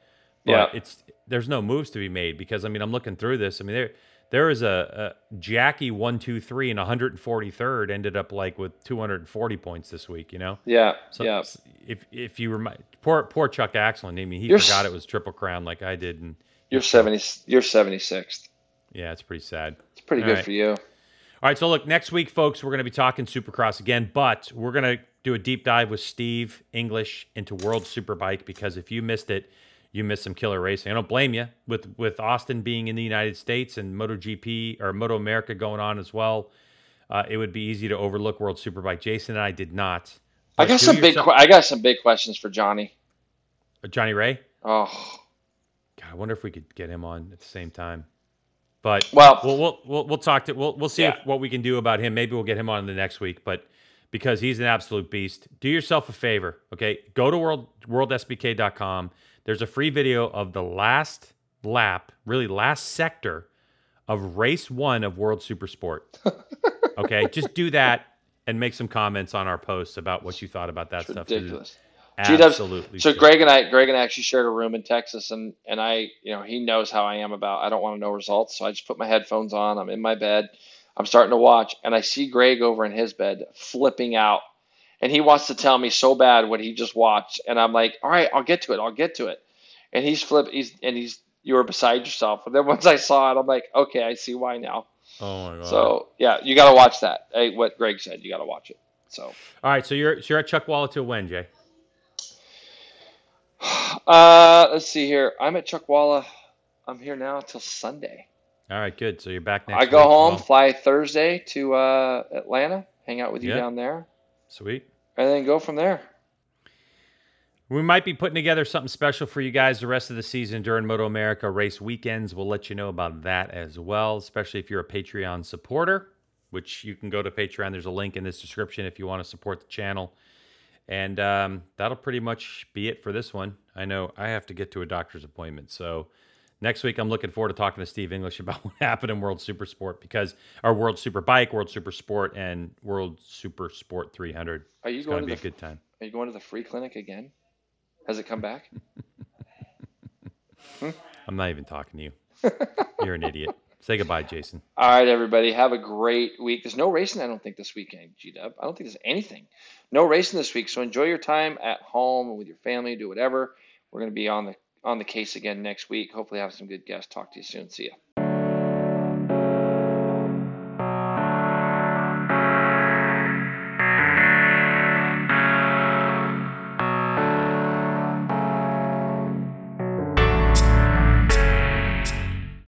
But Yeah. it's there's no moves to be made because I mean I'm looking through this. I mean there there is a, a Jackie one two three and 143rd ended up like with 240 points this week. You know, Yeah, so yeah. if if you remind poor poor Chuck Axland, I mean he You're forgot it was triple crown like I did, and You're seventy. You're seventy sixth. yeah, it's pretty sad. It's pretty All good right. for you. All right, so look, next week, folks, we're going to be talking Supercross again, but we're going to do a deep dive with Steve English into World Superbike because if you missed it, you missed some killer racing. I don't blame you with with Austin being in the United States and MotoGP or Moto America going on as well. Uh, it would be easy to overlook World Superbike. Jason and I did not. I got some big. yourself- I got some big questions for Johnny. Uh, Johnny Rea. Oh, God, I wonder if we could get him on at the same time. But Well- we'll we'll we'll, we'll talk to we'll we'll see Yeah. if, what we can do about him. Maybe we'll get him on the next week. But because he's an absolute beast, do yourself a favor, okay? Go to world worldsbk.com. There's a free video of the last lap, really last sector of race one of World Super Sport. Okay, just do that and make some comments on our posts about what you thought about that it's stuff. ridiculous. Absolutely. So. Greg and I, Greg and I actually shared a room in Texas, and and I, you know, he knows how I am about. I don't want to know results, so I just put my headphones on. I'm in my bed. I'm starting to watch, and I see Greg over in his bed flipping out, and he wants to tell me so bad what he just watched, and I'm like, all right, I'll get to it. I'll get to it. And he's flip. He's and he's you were beside yourself. And then once I saw it, I'm like, okay, I see why now. Oh my god. So yeah, you got to watch that. Hey, what Greg said, you got to watch it. So. All right, so you're so you're at Chuckwalla till when, Jay? Uh, let's see here. I'm at Chuckwalla. I'm here now until Sunday. All right, good. So you're back next I go week. home, Well, fly Thursday to uh, Atlanta, hang out with you Yeah. down there, sweet. and then go from there. We might be putting together something special for you guys the rest of the season during Moto America race weekends. We'll let you know about that as well, especially if you're a Patreon supporter, which you can go to Patreon. There's a link in this description if you want to support the channel. And um, that'll pretty much be it for this one. I know I have to get to a doctor's appointment. So next week, I'm looking forward to talking to Steve English about what happened in World Super Sport because our World Super Bike, World Super Sport, and World Super Sport 300. Are you it's going to be the a good time. Are you going to the free clinic again? Has it come back? Hmm? I'm not even talking to you. You're an idiot. Say goodbye, Jason. All right, everybody. Have a great week. There's no racing, I don't think, this weekend, G Dub. I don't think there's anything. No racing this week. So enjoy your time at home with your family. Do whatever. We're going to be on the on the case again next week. Hopefully, have some good guests. Talk to you soon. See ya.